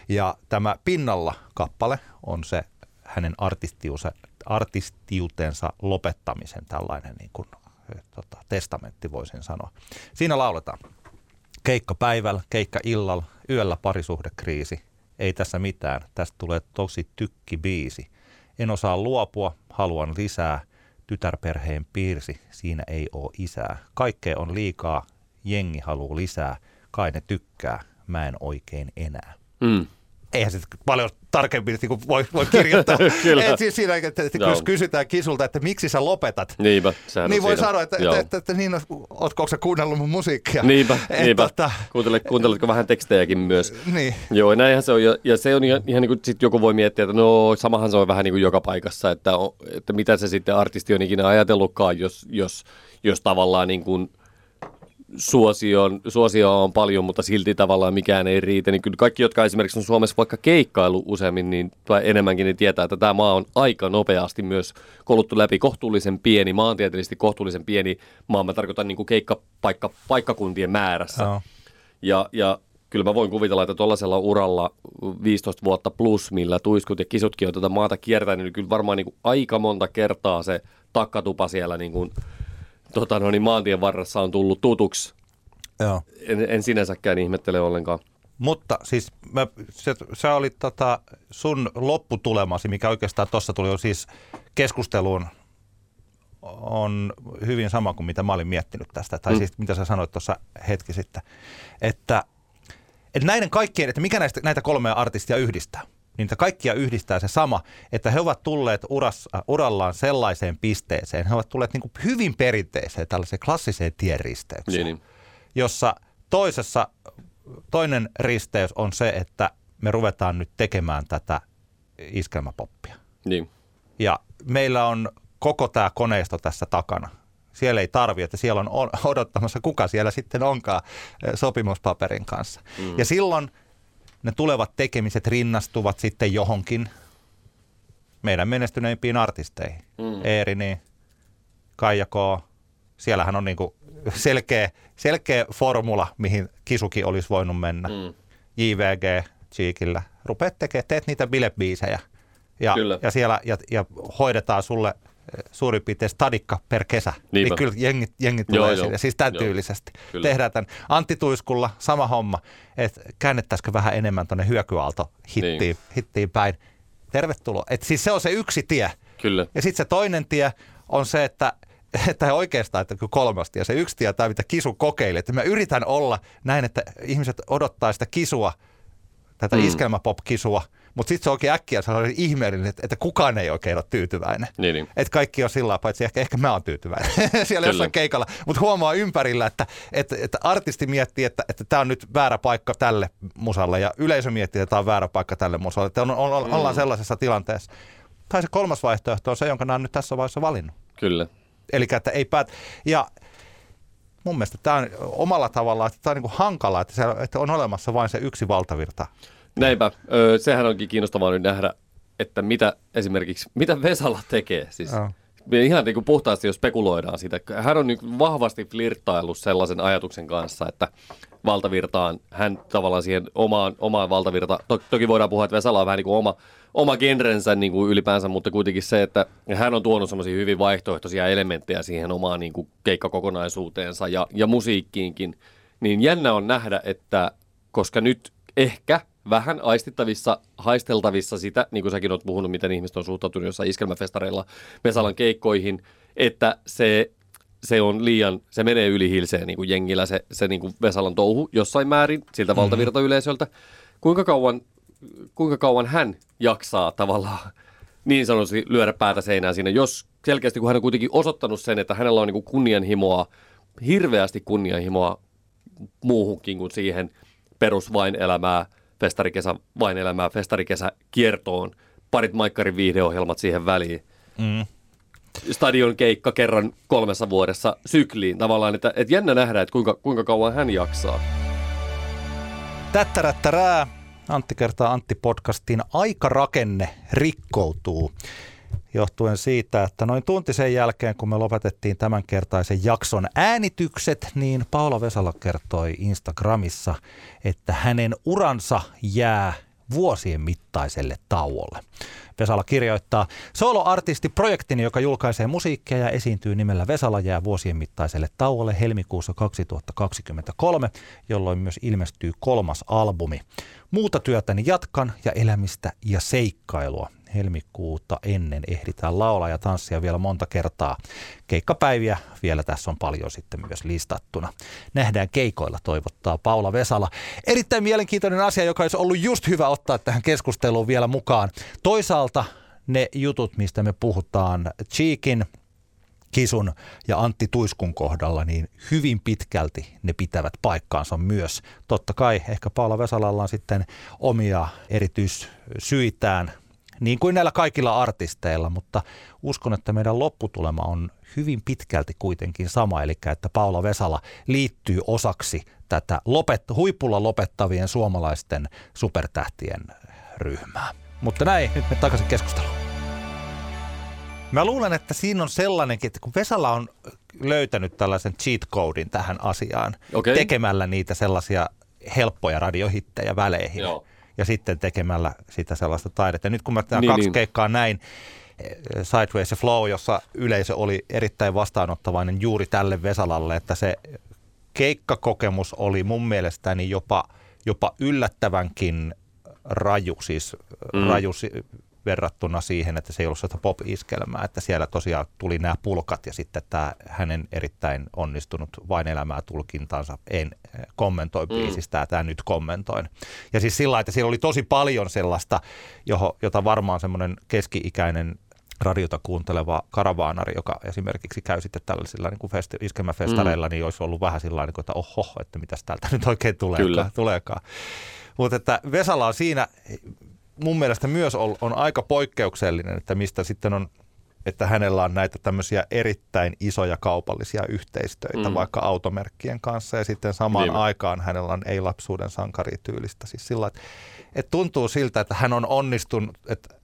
Ja tämä Pinnalla kappale on se hänen artistiutensa lopettamisen tällainen niin kuin, tota, testamentti voisin sanoa. Siinä lauletaan keikka päivällä, keikka illalla, yöllä parisuhdekriisi. Ei tässä mitään, tästä tulee tosi tykki biisi. En osaa luopua, haluan lisää – tytärperheen piirsi, siinä ei ole isää. Kaikkea on liikaa, jengi haluaa lisää, kai ne tykkää, mä en oikein enää. Mm eihän se paljon tarkemmin niin voi, voi kirjoittaa. (laughs) Kyllä. Et siis siinä, että, että jos kysytään kisulta, että miksi sä lopetat, Niinpä, niin voi siinä. sanoa, että, että, että, että niin, ootko sä kuunnellut mun musiikkia? Niinpä, et, niinpä. Että... Kuuntelet, kuunteletko vähän tekstejäkin myös? Niin. Joo, näinhän se on. Ja, ja se on ihan, ihan niin kuin sit joku voi miettiä, että no samahan se on vähän niin kuin joka paikassa, että, että mitä se sitten artisti on ikinä ajatellutkaan, jos, jos, jos tavallaan niin kuin – suosioon, suosio on paljon, mutta silti tavallaan mikään ei riitä, niin kyllä kaikki, jotka esimerkiksi on Suomessa vaikka keikkailu useammin niin, tai enemmänkin, niin tietää, että tämä maa on aika nopeasti myös koluttu läpi kohtuullisen pieni, maantieteellisesti kohtuullisen pieni maa, mä tarkoitan niin kuin keikkapaikka, paikkakuntien määrässä. Oh. Ja, ja kyllä mä voin kuvitella, että tuollaisella uralla 15 vuotta plus, millä tuiskut ja kisutkin on tätä maata kiertänyt, niin kyllä varmaan niin kuin aika monta kertaa se takkatupa siellä niin kuin tota, no niin, maantien varressa on tullut tutuksi. Joo. En, en sinänsäkään ihmettele ollenkaan. Mutta siis mä, se, se oli tota sun lopputulemasi, mikä oikeastaan tuossa tuli jo siis keskusteluun, on hyvin sama kuin mitä mä olin miettinyt tästä, tai mm. siis mitä sä sanoit tuossa hetki sitten, että, että näiden kaikkien, että mikä näistä, näitä kolmea artistia yhdistää niin kaikkia yhdistää se sama, että he ovat tulleet urassa, urallaan sellaiseen pisteeseen, he ovat tulleet niin kuin hyvin perinteiseen tällaiseen klassiseen tienristeykseen, niin, niin. jossa toisessa, toinen risteys on se, että me ruvetaan nyt tekemään tätä iskelmäpoppia. Niin. Ja meillä on koko tämä koneisto tässä takana. Siellä ei tarvi, että siellä on odottamassa, kuka siellä sitten onkaan sopimuspaperin kanssa. Mm. Ja silloin – ne tulevat tekemiset rinnastuvat sitten johonkin meidän menestyneimpiin artisteihin. Mm. Eerini, Kaija K. Siellähän on niinku selkeä, selkeä formula, mihin Kisuki olisi voinut mennä. Mm. JVG, Cheekillä. Rupeat tekemään, teet niitä bilebiisejä. Ja, ja, siellä, ja, ja hoidetaan sulle suurin piirtein stadikka per kesä. Niinpä. Niin kyllä jengit, jengit tulee joo, sinne, joo. siis tämän joo. tyylisesti. Kyllä. Tehdään tämän Antti Tuiskulla sama homma, että käännettäisikö vähän enemmän tuonne hyökyaalto hittiin, niin. hittiin päin. Tervetuloa. Et siis se on se yksi tie. Kyllä. Ja sitten se toinen tie on se, että että oikeastaan, että kolmas tie, se yksi tie, tai mitä kisu kokeili, että mä yritän olla näin, että ihmiset odottaa sitä kisua, tätä mm. iskelmäpop-kisua, mutta sitten se onkin äkkiä sellainen ihmeellinen, että, että kukaan ei oikein ole tyytyväinen. Niin, niin. Että kaikki on sillä paitsi ehkä, ehkä mä oon tyytyväinen (laughs) siellä Kyllä. jossain keikalla. Mutta huomaa ympärillä, että, että, että artisti miettii, että, että tämä on nyt väärä paikka tälle musalle ja yleisö miettii, että tämä on väärä paikka tälle musalle. Että on, on, on, mm. ollaan sellaisessa tilanteessa. Tai se kolmas vaihtoehto on se, jonka nämä on nyt tässä vaiheessa valinnut. Kyllä. Eli että ei päät... Ja mun mielestä tämä on omalla tavallaan, että tämä on niin hankala, että, se, että on olemassa vain se yksi valtavirta Näinpä. Öö, sehän onkin kiinnostavaa nyt nähdä, että mitä esimerkiksi, mitä Vesala tekee. Siis me ihan niin kuin puhtaasti, jos spekuloidaan sitä. Hän on niin vahvasti flirttaillut sellaisen ajatuksen kanssa, että valtavirtaan, hän tavallaan siihen omaan, omaan valtavirta, to, toki voidaan puhua, että Vesala on vähän niin kuin oma, oma genrensä niin kuin ylipäänsä, mutta kuitenkin se, että hän on tuonut semmoisia hyvin vaihtoehtoisia elementtejä siihen omaan niin kuin keikkakokonaisuuteensa ja, ja musiikkiinkin, niin jännä on nähdä, että koska nyt ehkä vähän aistittavissa, haisteltavissa sitä, niin kuin säkin olet puhunut, miten ihmiset on suhtautunut jossain iskelmäfestareilla Vesalan keikkoihin, että se, se on liian, se menee yli hilseen niin kuin jengillä se, se niin kuin Vesalan touhu jossain määrin siltä mm-hmm. valtavirtayleisöltä. Kuinka kauan, kuinka kauan hän jaksaa tavallaan niin sanotusti lyödä päätä seinään siinä, jos selkeästi kun hän on kuitenkin osoittanut sen, että hänellä on niin kuin kunnianhimoa, hirveästi kunnianhimoa muuhunkin kuin siihen perus vain elämää – festarikesä vain elämää, festarikesä kiertoon, parit Maikkarin viihdeohjelmat siihen väliin. Mm. Stadion keikka kerran kolmessa vuodessa sykliin tavallaan, että, että jännä nähdä, että kuinka, kuinka kauan hän jaksaa. Tättärättärää. Antti kertaa Antti podcastin aikarakenne rikkoutuu johtuen siitä, että noin tunti sen jälkeen, kun me lopetettiin tämänkertaisen jakson äänitykset, niin Paula Vesala kertoi Instagramissa, että hänen uransa jää vuosien mittaiselle tauolle. Vesala kirjoittaa, soloartisti-projektini, joka julkaisee musiikkia ja esiintyy nimellä Vesala, jää vuosien mittaiselle tauolle helmikuussa 2023, jolloin myös ilmestyy kolmas albumi. Muuta työtäni jatkan ja elämistä ja seikkailua helmikuuta ennen ehditään laulaa ja tanssia vielä monta kertaa. Keikkapäiviä vielä tässä on paljon sitten myös listattuna. Nähdään keikoilla, toivottaa Paula Vesala. Erittäin mielenkiintoinen asia, joka olisi ollut just hyvä ottaa tähän keskusteluun vielä mukaan. Toisaalta ne jutut, mistä me puhutaan Cheekin, Kisun ja Antti Tuiskun kohdalla, niin hyvin pitkälti ne pitävät paikkaansa myös. Totta kai ehkä Paula Vesalalla on sitten omia erityissyitään niin kuin näillä kaikilla artisteilla, mutta uskon, että meidän lopputulema on hyvin pitkälti kuitenkin sama, eli että Paula Vesala liittyy osaksi tätä lopet, huipulla lopettavien suomalaisten supertähtien ryhmää. Mutta näin, nyt me takaisin keskusteluun. Mä luulen, että siinä on sellainenkin, että kun Vesala on löytänyt tällaisen cheat codein tähän asiaan, okay. tekemällä niitä sellaisia helppoja radiohittejä väleihin, Joo ja sitten tekemällä sitä sellaista taidetta. Ja nyt kun mä tämän niin, kaksi niin. keikkaa näin, eh, Sideways ja Flow, jossa yleisö oli erittäin vastaanottavainen juuri tälle Vesalalle, että se keikkakokemus oli mun mielestäni jopa, jopa yllättävänkin raju, siis mm. raju verrattuna siihen, että se ei ollut sitä pop-iskelmää, että siellä tosiaan tuli nämä pulkat ja sitten tämä hänen erittäin onnistunut vain elämää tulkintansa en eh, kommentoi mm. biisistä ja tämä nyt kommentoin. Ja siis sillä että siellä oli tosi paljon sellaista, johon, jota varmaan semmoinen keski-ikäinen radiota kuunteleva karavaanari, joka esimerkiksi käy sitten tällaisilla niin kuin festi- iskelmäfestareilla, mm. niin olisi ollut vähän sillä niin että oho, että mitäs täältä (laughs) nyt oikein tuleekaan. tuleekaan. Mutta että Vesala on siinä mun mielestä myös on, on aika poikkeuksellinen, että mistä sitten on että hänellä on näitä tämmöisiä erittäin isoja kaupallisia yhteistöitä mm. vaikka automerkkien kanssa ja sitten samaan niin. aikaan hänellä on ei-lapsuuden sankarityylistä. Siis sillä, että, että tuntuu siltä, että hän on onnistunut, että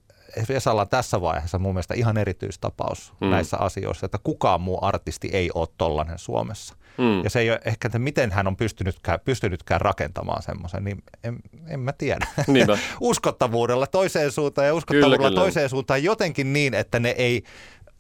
Vesalla on tässä vaiheessa mun mielestä ihan erityistapaus mm. näissä asioissa, että kukaan muu artisti ei ole tollainen Suomessa. Mm. Ja se ei ole ehkä, että miten hän on pystynytkään, pystynytkään rakentamaan semmoisen, niin en, en mä tiedä. (laughs) Uskottavuudella toiseen suuntaan ja uskottavuudella kyllä, kyllä. toiseen suuntaan jotenkin niin, että ne ei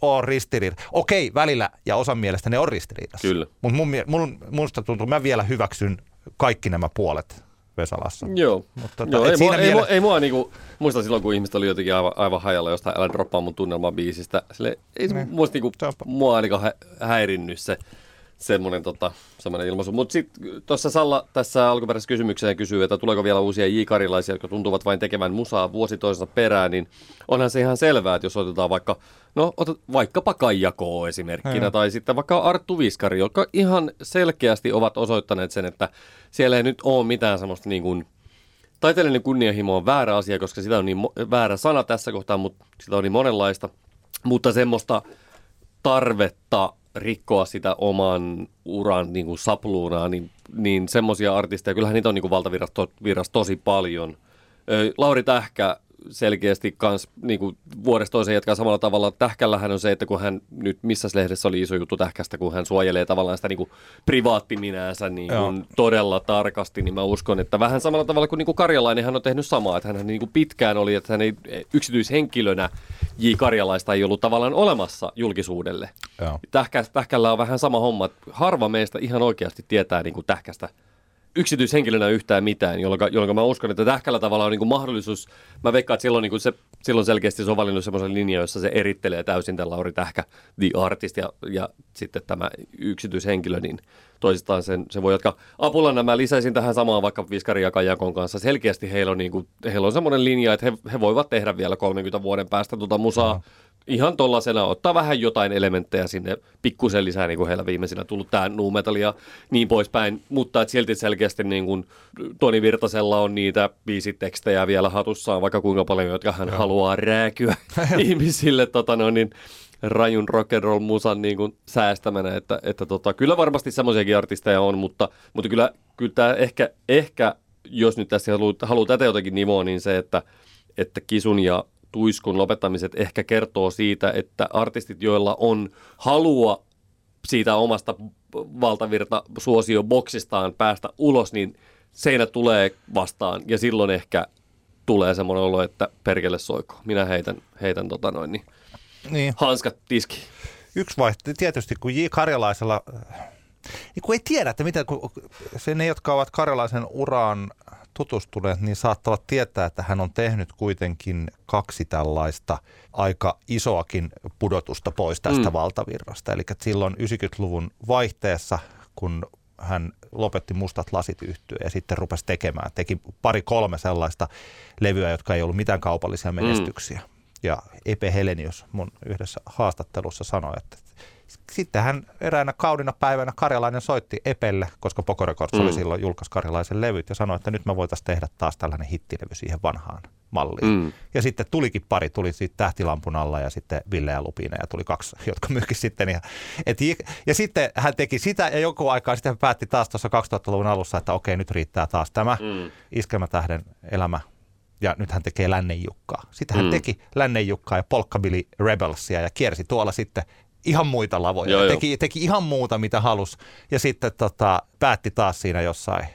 ole ristiriita. Okei, välillä ja osan mielestä ne on ristiriidassa. Kyllä. Mutta mun, mun, musta tuntuu, mä vielä hyväksyn kaikki nämä puolet Vesalassa. Joo, Mutta, tota, Joo ei, mua, miele- ei, mua, ei mua niinku, muista silloin, kun ihmiset oli jotenkin aivan, aivan hajalla jostain Älä droppaa mun tunnelmaa biisistä. Sille, ei se niin. muista niinku, mua ainakaan hä- häirinnyt se semmoinen, tota, semmoinen ilmaisu. Mutta sitten tuossa Salla tässä alkuperäisessä kysymykseen kysyy, että tuleeko vielä uusia J-karilaisia, jotka tuntuvat vain tekemään musaa vuosi toisensa perään, niin onhan se ihan selvää, että jos otetaan vaikka, no otat, vaikkapa Kaijako esimerkkinä, hmm. tai sitten vaikka Arttu Viskari, jotka ihan selkeästi ovat osoittaneet sen, että siellä ei nyt ole mitään semmoista niin kuin, taiteellinen kunnianhimo on väärä asia, koska sitä on niin väärä sana tässä kohtaa, mutta sitä on niin monenlaista, mutta semmoista tarvetta rikkoa sitä oman uran niin kuin sapluunaa, niin, niin semmoisia artisteja, kyllähän niitä on niin kuin tosi paljon. Lauri Tähkä selkeästi kans niin kuin vuodesta toiseen jatkaa samalla tavalla. Tähkällähän on se, että kun hän nyt, missä lehdessä oli iso juttu Tähkästä, kun hän suojelee tavallaan sitä niin kuin privaattiminäänsä niin kuin todella tarkasti, niin mä uskon, että vähän samalla tavalla kuin, niin kuin Karjalainen hän on tehnyt samaa, että hän niin kuin pitkään oli, että hän ei yksityishenkilönä J. Karjalaista ei ollut tavallaan olemassa julkisuudelle. Tähkä, tähkällä on vähän sama homma, että harva meistä ihan oikeasti tietää niin kuin Tähkästä yksityishenkilönä yhtään mitään, jolloin, jolloin mä uskon, että tähkällä tavalla on niin kuin mahdollisuus, mä veikkaan, että silloin, niin kuin se, silloin selkeästi se on valinnut semmoisen linjan, jossa se erittelee täysin tämän Lauri Tähkä, the artist, ja, ja sitten tämä yksityishenkilö, niin toisistaan sen, se voi jatkaa. Apulana mä lisäisin tähän samaan vaikka Viskari ja Kajakon kanssa. Selkeästi heillä on, niin kuin, heillä on semmoinen linja, että he, he voivat tehdä vielä 30 vuoden päästä tuota musaa. Mm ihan tollasena ottaa vähän jotain elementtejä sinne pikkusen lisää, niin kuin heillä viimeisinä tullut tämä nu ja niin poispäin, mutta et silti selkeästi niin kuin Toni Virtasella on niitä biisitekstejä vielä hatussaan, vaikka kuinka paljon, jotka hän Joo. haluaa rääkyä (laughs) ihmisille tota no, niin, rajun roll musan niin kuin säästämänä, että, että tota, kyllä varmasti semmoisiakin artisteja on, mutta, mutta kyllä, kyllä tämä ehkä, ehkä, jos nyt tässä haluaa, haluaa tätä jotenkin nivoa, niin se, että, että Kisun ja tuiskun lopettamiset ehkä kertoo siitä, että artistit, joilla on halua siitä omasta valtavirta boksistaan päästä ulos, niin seinä tulee vastaan ja silloin ehkä tulee semmoinen olo, että perkele soiko. Minä heitän, heitän tota noin, niin niin. hanskat tiski. Yksi vaihtoehto tietysti, kun J. Karjalaisella, niin kun ei tiedä, että mitä, kun se ne, jotka ovat Karjalaisen uraan tutustuneet, niin saattavat tietää, että hän on tehnyt kuitenkin kaksi tällaista aika isoakin pudotusta pois tästä mm. valtavirrasta. Eli silloin 90-luvun vaihteessa, kun hän lopetti Mustat lasit yhtyä ja sitten rupesi tekemään. Teki pari-kolme sellaista levyä, jotka ei ollut mitään kaupallisia mm. menestyksiä. Mm. Ja Epe Helenius mun yhdessä haastattelussa sanoi, että sitten hän eräänä kaudina päivänä Karjalainen soitti Epelle, koska Poco Records mm. oli silloin julkaisi Karjalaisen levyt ja sanoi, että nyt me voitaisiin tehdä taas tällainen hittilevy siihen vanhaan malliin. Mm. Ja sitten tulikin pari, tuli siitä Tähtilampun alla ja sitten Ville ja Lupina ja tuli kaksi, (laughs) jotka myykin sitten. Ja, et, ja sitten hän teki sitä ja joku aikaa sitten hän päätti taas tuossa 2000-luvun alussa, että okei nyt riittää taas tämä mm. Iskelmätähden elämä ja nyt hän tekee Lännenjukkaa. Sitten hän mm. teki Lännenjukkaa ja Polkkabilly Rebelsia ja kiersi tuolla sitten ihan muita lavoja. Joo, teki, teki ihan muuta, mitä halusi. Ja sitten tota, päätti taas siinä jossain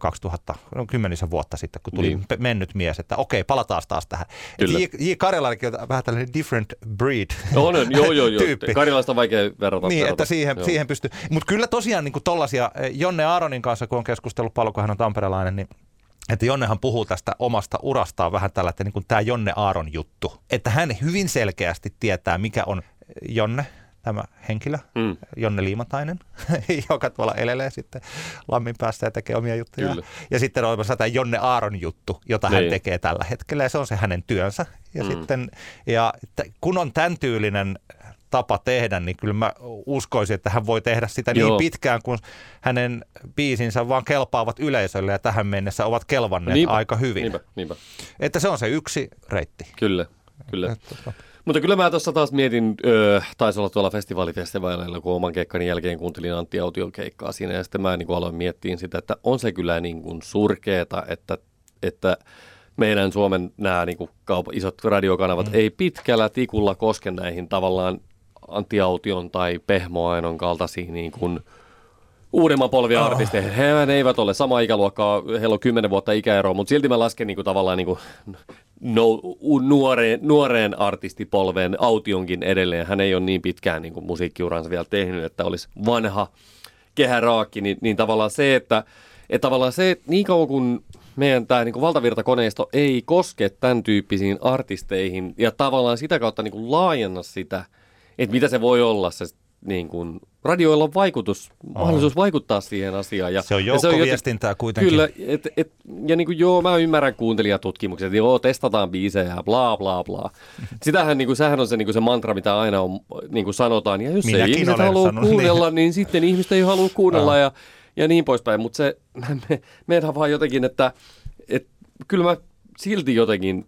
2000, no kymmenisen vuotta sitten, kun tuli niin. mennyt mies, että okei, palataan taas tähän. Kyllä. J. J. Karjalallakin on vähän tällainen different breed no, on, joo, joo, joo. tyyppi. Karjalaista on vaikea verrata. Niin, verrata. että siihen, siihen pystyy. Mutta kyllä tosiaan niin kuin tollasia, eh, Jonne Aaronin kanssa, kun on keskustellut paljon, kun hän on tamperelainen, niin että Jonnehan puhuu tästä omasta urastaan vähän tällä, että niin kuin tämä Jonne Aaron juttu. Että hän hyvin selkeästi tietää, mikä on Jonne, tämä henkilö, mm. Jonne Liimatainen, (laughs) joka tuolla elelee sitten lammin päässä ja tekee omia juttuja. Kyllä. Ja sitten on olemassa tämä Jonne Aaron juttu, jota niin. hän tekee tällä hetkellä ja se on se hänen työnsä. Ja, mm. sitten, ja kun on tämän tyylinen tapa tehdä, niin kyllä mä uskoisin, että hän voi tehdä sitä niin Joo. niin pitkään, kun hänen biisinsä vaan kelpaavat yleisölle ja tähän mennessä ovat kelvanneet niinpä, aika hyvin. Niinpä, niinpä. Että se on se yksi reitti. Kyllä, kyllä. Että, tota. Mutta kyllä mä tuossa taas mietin, öö, taisi olla tuolla festivaalifestivaaleilla, kun oman keikkani jälkeen kuuntelin Antti Aution keikkaa siinä, ja sitten mä niin kuin aloin miettiä sitä, että on se kyllä niin kuin surkeeta, että, että meidän Suomen nämä niin kuin kaup- isot radiokanavat mm. ei pitkällä tikulla koske näihin tavallaan Antti Aution tai Pehmo Ainon kaltaisiin niin kuin uudemman polvien oh. artisteja. He eivät ole sama ikäluokkaa, heillä on kymmenen vuotta ikäeroa, mutta silti mä lasken niin kuin, tavallaan niin kuin, no, nuoreen, nuoreen artistipolveen Autionkin edelleen. Hän ei ole niin pitkään niin kuin, musiikkiuransa vielä tehnyt, että olisi vanha kehäraakki, niin, niin tavallaan se, että, että tavallaan se, että niin kauan kuin meidän tämä niin valtavirtakoneisto ei koske tämän tyyppisiin artisteihin ja tavallaan sitä kautta niin kuin laajenna sitä – että mitä se voi olla se niin kuin, radioilla on vaikutus, oh. mahdollisuus vaikuttaa siihen asiaan. Ja, se on joukkoviestintää ja kuitenkin. Kyllä, et, et, ja niin kuin, joo, mä ymmärrän kuuntelijatutkimukset, että joo, testataan biisejä ja bla bla bla. (laughs) Sitähän, niin kuin, sehän on se, niin kuin se mantra, mitä aina on, niin kuin sanotaan, ja jos Minäkin ei ihmiset halua kuunnella, niin. niin sitten ihmiset ei halua kuunnella ja, ja niin poispäin. Mutta se, me, meidän vaan jotenkin, että, että kyllä mä silti jotenkin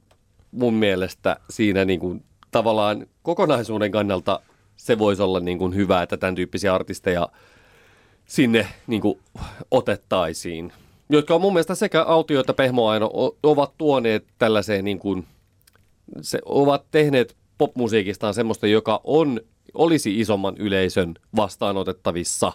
mun mielestä siinä niin kuin, tavallaan kokonaisuuden kannalta se voisi olla niin kuin hyvä, että tämän tyyppisiä artisteja sinne niin kuin otettaisiin. Jotka on mun mielestä sekä Autio että Pehmo Aino ovat tuoneet tällaiseen niin kuin se ovat tehneet popmusiikistaan semmoista, joka on, olisi isomman yleisön vastaanotettavissa,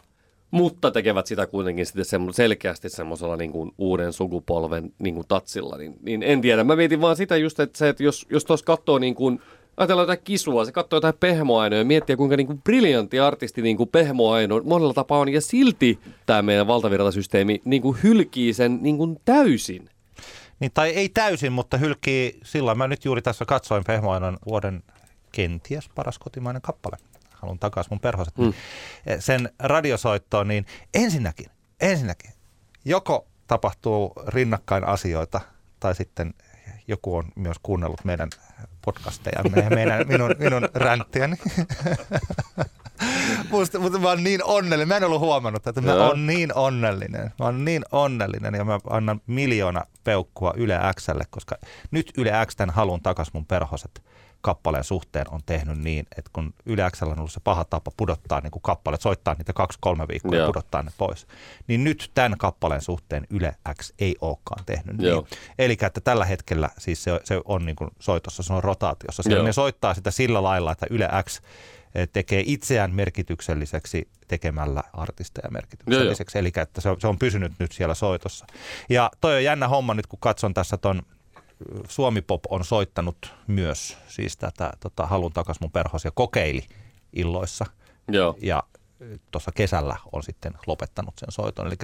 mutta tekevät sitä kuitenkin sitten selkeästi semmoisella niin kuin uuden sukupolven niin kuin tatsilla. Niin, niin en tiedä, mä mietin vaan sitä just, että se, että jos, jos tuossa katsoo niin kuin ajatellaan jotain kisua, se katsoo jotain pehmoainoja ja miettii, kuinka niin kuin briljantti artisti niin kuin pehmoaino monella tapaa on, ja silti tämä meidän valtavirtasysteemi niin kuin hylkii sen niin kuin täysin. Niin, tai ei täysin, mutta hylkii silloin. Mä nyt juuri tässä katsoin Pehmoainon vuoden kenties paras kotimainen kappale. Haluan takaisin mun perhoset. Mm. Sen radiosoittoon, niin ensinnäkin, ensinnäkin, joko tapahtuu rinnakkain asioita, tai sitten joku on myös kuunnellut meidän podcasteja, meidän, minun, minun ränttiäni. (laughs) Musta, mutta mä oon niin onnellinen. Mä en ollut huomannut, että mä oon niin onnellinen. Mä oon niin onnellinen ja mä annan miljoona peukkua Yle Xlle, koska nyt Yle X tämän halun takas mun perhoset kappaleen suhteen on tehnyt niin, että kun Yle Xllä on ollut se paha tapa pudottaa niin kuin kappaleet, soittaa niitä kaksi-kolme viikkoa Joo. ja pudottaa ne pois, niin nyt tämän kappaleen suhteen Yle X ei olekaan tehnyt niin. Joo. Eli että tällä hetkellä siis se, se on niin kuin soitossa, se on rotaatiossa. Siellä ne soittaa sitä sillä lailla, että Yle X Eh, tekee itseään merkitykselliseksi tekemällä artisteja merkitykselliseksi. Eli että se on, se on pysynyt nyt siellä soitossa. Ja toi on jännä homma nyt, kun katson tässä ton Suomi Pop on soittanut myös siis tätä tota, Halun takas mun perhos ja kokeili illoissa. Joo. Ja tuossa kesällä on sitten lopettanut sen soiton. Eli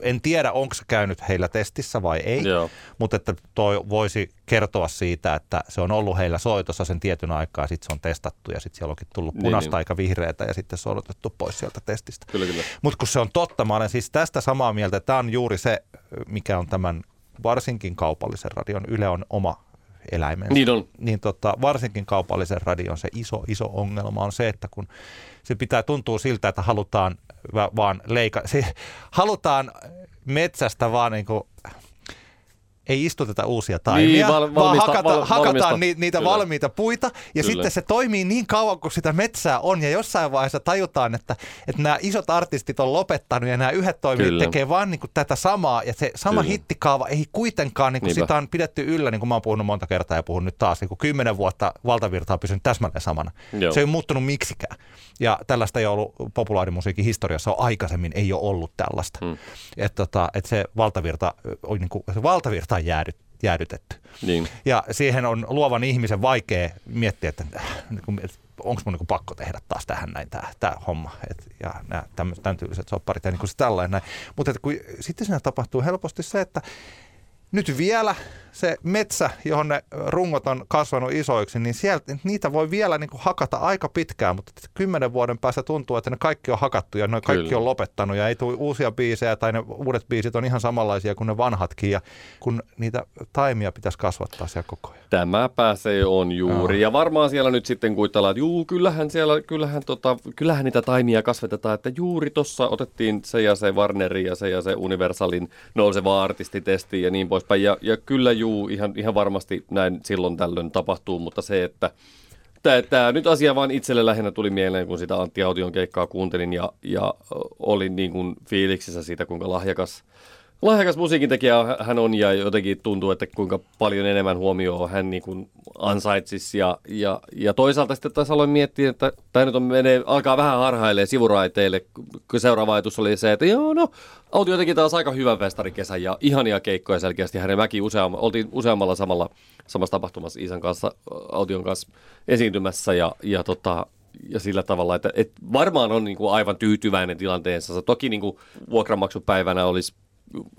en tiedä, onko se käynyt heillä testissä vai ei, Joo. mutta että toi voisi kertoa siitä, että se on ollut heillä soitossa sen tietyn aikaa, ja sitten se on testattu ja sitten siellä onkin tullut niin, punaista niin, aika vihreätä ja sitten se on otettu pois sieltä testistä. Kyllä, kyllä. Mutta kun se on totta, mä olen siis tästä samaa mieltä, että tämä on juuri se, mikä on tämän varsinkin kaupallisen radion, Yle on oma eläimensä. Niin on. Niin tota, varsinkin kaupallisen radion se iso, iso ongelma on se, että kun se pitää tuntua siltä, että halutaan vaan leika, (laughs) se, halutaan metsästä vaan niin kuin ei istuteta uusia taimia, niin, val, valmista, vaan hakata, val, hakataan ni, niitä Kyllä. valmiita puita. Ja Kyllä. sitten se toimii niin kauan, kun sitä metsää on. Ja jossain vaiheessa tajutaan, että, että nämä isot artistit on lopettanut ja nämä yhdet toimijat tekee vaan niin kuin tätä samaa. Ja se sama Kyllä. hittikaava ei kuitenkaan, niin kuin sitä on pidetty yllä, niin kuin mä oon puhunut monta kertaa ja puhun nyt taas, niin kuin kymmenen vuotta valtavirta on pysynyt täsmälleen samana. Joo. Se ei ole muuttunut miksikään. Ja tällaista ei ollut populaarimusiikin historiassa on aikaisemmin, ei ole ollut tällaista. Hmm. Että tota, et se valtavirta, niin kuin, se valtavirta on jäädyt, jäädytetty. Niin. Ja siihen on luovan ihmisen vaikea miettiä, että, niin että onko mun niin pakko tehdä taas tähän näin tämä, tämä homma. Et, ja nämä tämän tyyliset sopparit ja niin kuin se tällainen näin. Mutta kun, sitten siinä tapahtuu helposti se, että nyt vielä se metsä, johon ne rungot on kasvanut isoiksi, niin sieltä, niitä voi vielä niin kuin hakata aika pitkään, mutta kymmenen vuoden päästä tuntuu, että ne kaikki on hakattu ja ne kaikki Kyllä. on lopettanut ja ei tule uusia biisejä tai ne uudet biisit on ihan samanlaisia kuin ne vanhatkin ja kun niitä taimia pitäisi kasvattaa siellä koko ajan. Tämä pääsee on juuri. Ja varmaan siellä nyt sitten kuitellaan, että juu, kyllähän, siellä, kyllähän, tota, kyllähän niitä taimia kasvatetaan, että juuri tuossa otettiin se ja se Warneri ja se ja se Universalin nouseva artistitesti ja niin poispäin. Ja, ja kyllä juu, ihan, ihan varmasti näin silloin tällöin tapahtuu, mutta se, että Tämä nyt asia vaan itselle lähinnä tuli mieleen, kun sitä Antti Aution keikkaa kuuntelin ja, ja olin niin kuin fiiliksissä siitä, kuinka lahjakas – lahjakas musiikintekijä hän on ja jotenkin tuntuu, että kuinka paljon enemmän huomioon hän niin kuin ansaitsisi. Ja, ja, ja toisaalta sitten taas aloin miettiä, että tämä nyt on menee, alkaa vähän harhailee sivuraiteille, kun seuraava ajatus oli se, että joo no, Auti jotenkin taas aika hyvä festarikesä ja ihania keikkoja selkeästi. Hänen mäki useamma, oltiin useammalla samalla, samassa tapahtumassa Isan kanssa, Aution kanssa esiintymässä ja, ja tota, ja sillä tavalla, että, että varmaan on niin kuin aivan tyytyväinen tilanteensa. Toki niin kuin vuokranmaksupäivänä olisi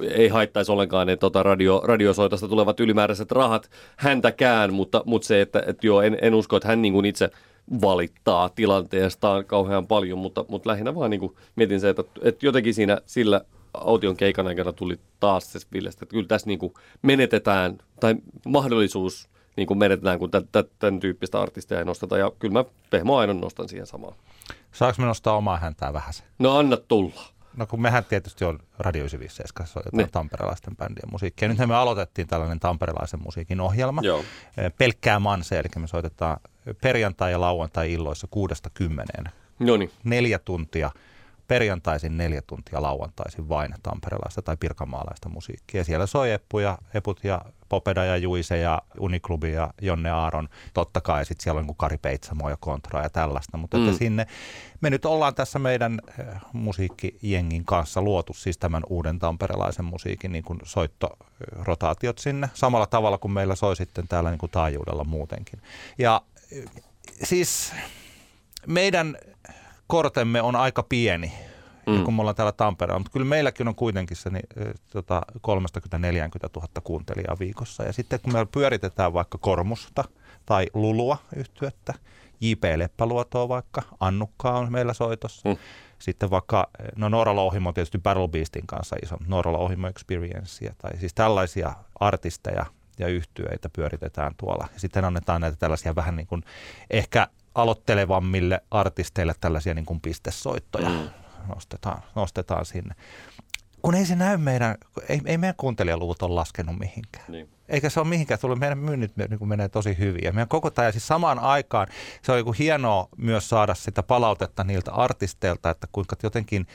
ei haittaisi ollenkaan ne tota radio, radiosoitosta tulevat ylimääräiset rahat häntäkään, mutta, mutta se, että, että joo, en, en usko, että hän niin kuin itse valittaa tilanteestaan kauhean paljon, mutta, mutta lähinnä vaan niin kuin mietin se, että, että jotenkin siinä sillä aution keikan aikana tuli taas se Villestä, että kyllä tässä niin kuin menetetään, tai mahdollisuus niin kuin menetetään, kun tämän tyyppistä artistia ei nosteta, ja kyllä mä Pehmo Ainon nostan siihen samaan. Saanko me nostaa omaa häntää vähän? No anna tulla. No kun mehän tietysti on Radio 95 soitetaan niin. tamperelaisten bändien musiikkia. Nythän me aloitettiin tällainen tamperelaisen musiikin ohjelma. Joo. Pelkkää manse, eli me soitetaan perjantai- ja lauantai-illoissa kuudesta kymmeneen. Noniin. Neljä tuntia perjantaisin neljä tuntia lauantaisin vain tamperelaista tai pirkanmaalaista musiikkia. Siellä soi Eppuja, Eput ja Popeda ja Juise ja Uniklubi ja Jonne Aaron. Totta kai sitten siellä on niin Kari Peitsamo ja Kontra ja tällaista. Mutta mm. että sinne me nyt ollaan tässä meidän eh, musiikkijengin kanssa luotu siis tämän uuden tamperelaisen musiikin niin kuin soittorotaatiot sinne. Samalla tavalla kuin meillä soi sitten täällä niin kuin taajuudella muutenkin. Ja eh, siis meidän kortemme on aika pieni, mm. kun me ollaan täällä Tampereella, mutta kyllä meilläkin on kuitenkin se niin, tota, 30-40 000 kuuntelijaa viikossa. Ja sitten kun me pyöritetään vaikka Kormusta tai Lulua yhtyettä, J.P. Leppäluotoa vaikka, Annukka on meillä soitossa. Mm. Sitten vaikka, no Noora Louhimo tietysti Battle Beastin kanssa iso, Noora Louhimo Experience, tai siis tällaisia artisteja ja yhtyeitä pyöritetään tuolla. Ja sitten annetaan näitä tällaisia vähän niin kuin ehkä aloittelevammille artisteille tällaisia niin kuin pistesoittoja mm. nostetaan, nostetaan sinne. Kun ei se näy meidän, ei, ei meidän kuuntelijaluvut ole laskenut mihinkään. Niin. Eikä se ole mihinkään tullut, meidän myynnit niin menee tosi hyvin. Ja meidän koko tämä, siis samaan aikaan se on niin hienoa myös saada sitä palautetta niiltä artisteilta, että kuinka jotenkin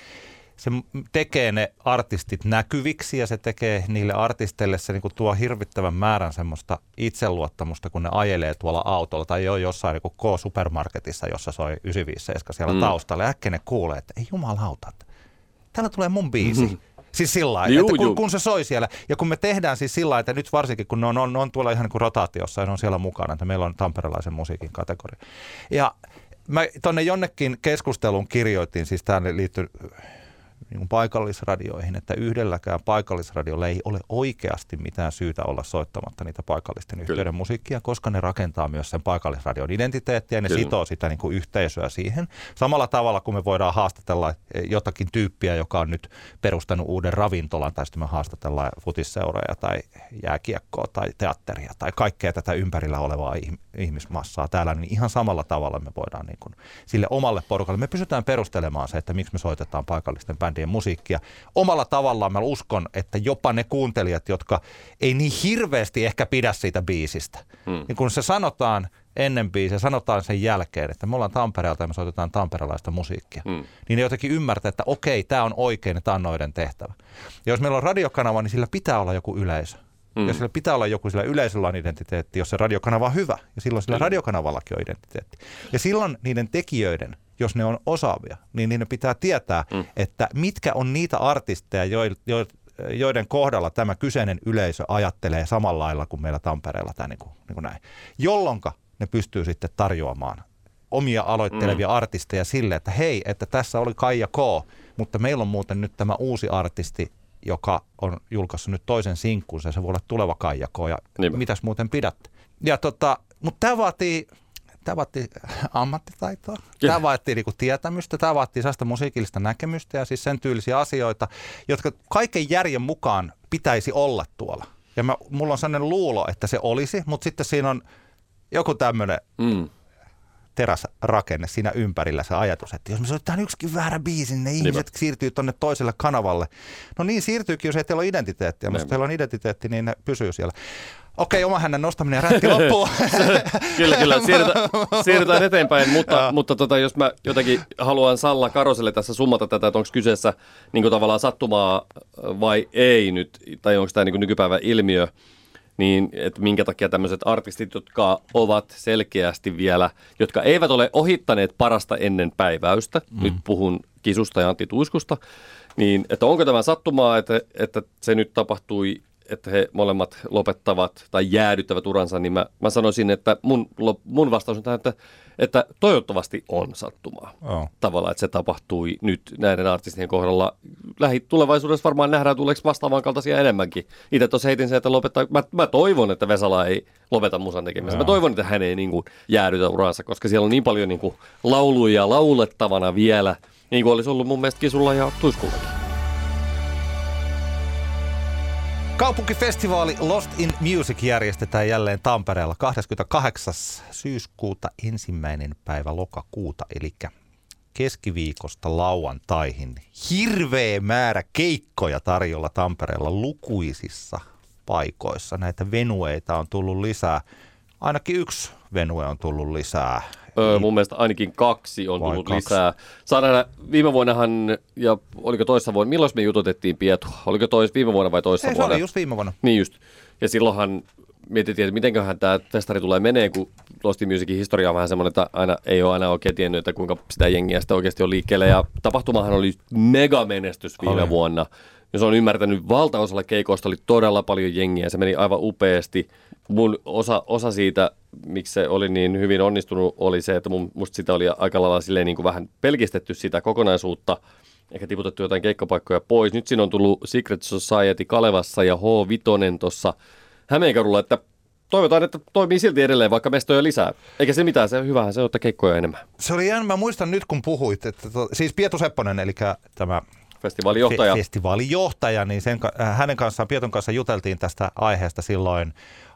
se tekee ne artistit näkyviksi ja se tekee niille artisteille se niin kuin tuo hirvittävän määrän semmoista itseluottamusta, kun ne ajelee tuolla autolla tai jo jossain niin K-supermarketissa, jossa soi 957 siellä mm. taustalla. Äkkiä ne kuulee, että ei jumalauta, täällä tulee mun biisi. Mm-hmm. Siis sillä lailla, että kun, kun, se soi siellä. Ja kun me tehdään siis sillä lailla, että nyt varsinkin kun ne on, on, on tuolla ihan niin kuin rotaatiossa ja ne on siellä mukana, että meillä on tamperelaisen musiikin kategoria. Ja mä tonne jonnekin keskusteluun kirjoitin, siis tämä liittyy niin paikallisradioihin, että yhdelläkään paikallisradiolla ei ole oikeasti mitään syytä olla soittamatta niitä paikallisten Kyllä. yhteyden musiikkia, koska ne rakentaa myös sen paikallisradion identiteettiä ja ne Kyllä. sitoo sitä niin kuin yhteisöä siihen. Samalla tavalla kuin me voidaan haastatella jotakin tyyppiä, joka on nyt perustanut uuden ravintolan, tai sitten me haastatellaan futisseuroja tai jääkiekkoa tai teatteria tai kaikkea tätä ympärillä olevaa ihmismassaa täällä, niin ihan samalla tavalla me voidaan niin kuin sille omalle porukalle, me pysytään perustelemaan se, että miksi me soitetaan paikallisten bändien musiikkia. Omalla tavallaan mä uskon, että jopa ne kuuntelijat, jotka ei niin hirveästi ehkä pidä siitä biisistä, hmm. niin kun se sanotaan ennen biisiä, sanotaan sen jälkeen, että me ollaan Tampereelta ja me soitetaan tamperelaista musiikkia, hmm. niin ne jotenkin ymmärtää, että okei, tämä on oikein ja tämä on noiden tehtävä. Ja jos meillä on radiokanava, niin sillä pitää olla joku yleisö. Mm. Ja sillä pitää olla joku sillä yleisöllä on identiteetti, jos se radiokanava on hyvä. Ja silloin sillä mm. radiokanavallakin on identiteetti. Ja silloin niiden tekijöiden, jos ne on osaavia, niin niiden pitää tietää, mm. että mitkä on niitä artisteja, joiden kohdalla tämä kyseinen yleisö ajattelee samalla lailla kuin meillä Tampereella tämä niin kuin, niin kuin näin. Jolloinka ne pystyy sitten tarjoamaan omia aloittelevia mm. artisteja sille, että hei, että tässä oli Kaija K, mutta meillä on muuten nyt tämä uusi artisti, joka on julkaissut nyt toisen sinkkunsa se voi olla tuleva Kaijako ja niin. mitäs muuten pidätte. Ja tota, mutta tämä vaatii, tämä vaatii ammattitaitoa, Kyllä. tämä vaatii niinku tietämystä, tämä vaatii sellaista musiikillista näkemystä ja siis sen tyylisiä asioita, jotka kaiken järjen mukaan pitäisi olla tuolla. Ja mä, mulla on sellainen luulo, että se olisi, mutta sitten siinä on joku tämmöinen mm teräsrakenne siinä ympärillä se ajatus, että jos me soitetaan yksikin väärä biisi, niin ne ihmiset Niinpä. siirtyy tuonne toiselle kanavalle. No niin siirtyykin, jos ei teillä ole identiteettiä, mutta jos teillä on identiteetti, niin ne pysyy siellä. Okei, oma hänen nostaminen ja rätti loppuu. (laughs) kyllä, kyllä. Siirrytään, siirrytään eteenpäin, mutta, mutta tota, jos mä jotenkin haluan Salla Karoselle tässä summata tätä, että onko kyseessä niin tavallaan sattumaa vai ei nyt, tai onko tämä niin nykypäivän ilmiö, niin että minkä takia tämmöiset artistit, jotka ovat selkeästi vielä, jotka eivät ole ohittaneet parasta ennen päiväystä, mm. nyt puhun Kisusta ja Antti Tuiskusta, niin että onko tämä sattumaa, että, että se nyt tapahtui että he molemmat lopettavat tai jäädyttävät uransa, niin mä, mä sanoisin, että mun, mun vastaus on tähän, että, että toivottavasti on sattumaa. Oh. Tavallaan, että se tapahtui nyt näiden artistien kohdalla. Lähitulevaisuudessa varmaan nähdään, tuleeko vastaavan kaltaisia enemmänkin. Itse tuossa heitin sen, että lopettaa. Mä, mä toivon, että Vesala ei lopeta musan tekemistä. Mä toivon, että hän ei niin kuin, jäädytä uransa, koska siellä on niin paljon niin kuin, lauluja laulettavana vielä, niin kuin olisi ollut mun mielestä Kisulla ja Tuiskullakin. Kaupunkifestivaali Lost in Music järjestetään jälleen Tampereella 28. syyskuuta ensimmäinen päivä lokakuuta, eli keskiviikosta lauantaihin. Hirveä määrä keikkoja tarjolla Tampereella lukuisissa paikoissa. Näitä venueita on tullut lisää. Ainakin yksi Venue on tullut lisää. Öö, mun mielestä ainakin kaksi on Vai tullut kaksi? lisää. Saadaan viime vuonnahan, ja oliko toissa vuonna, milloin me jututettiin Pietua? Oliko tois, viime vuonna vai toissa Ei, se vuonna? oli just viime vuonna. Niin just. Ja silloinhan mietittiin, että mitenköhän tämä festari tulee menee, kun Lost in Musicin historia on vähän semmoinen, että aina, ei ole aina oikein tiennyt, että kuinka sitä jengiä sitä oikeasti on liikkeelle. Ja tapahtumahan oli megamenestys viime Oli. vuonna. Ja se on ymmärtänyt, valtaosalla keikoista oli todella paljon jengiä. Se meni aivan upeasti. Mun osa, osa siitä, miksi se oli niin hyvin onnistunut, oli se, että mun, musta sitä oli aika lailla silleen niin kuin vähän pelkistetty sitä kokonaisuutta ehkä tiputettu jotain keikkapaikkoja pois. Nyt siinä on tullut Secret Society Kalevassa ja H5 tuossa Hämeenkadulla, että toivotaan, että toimii silti edelleen, vaikka mestoja lisää. Eikä se mitään, se hyvähän se on, että keikkoja enemmän. Se oli jännä, mä muistan nyt kun puhuit, että to, siis Pietu Sepponen, eli tämä Festivaalijohtaja. fe- festivaalijohtaja, niin sen, äh, hänen kanssaan, Pieton kanssa juteltiin tästä aiheesta silloin,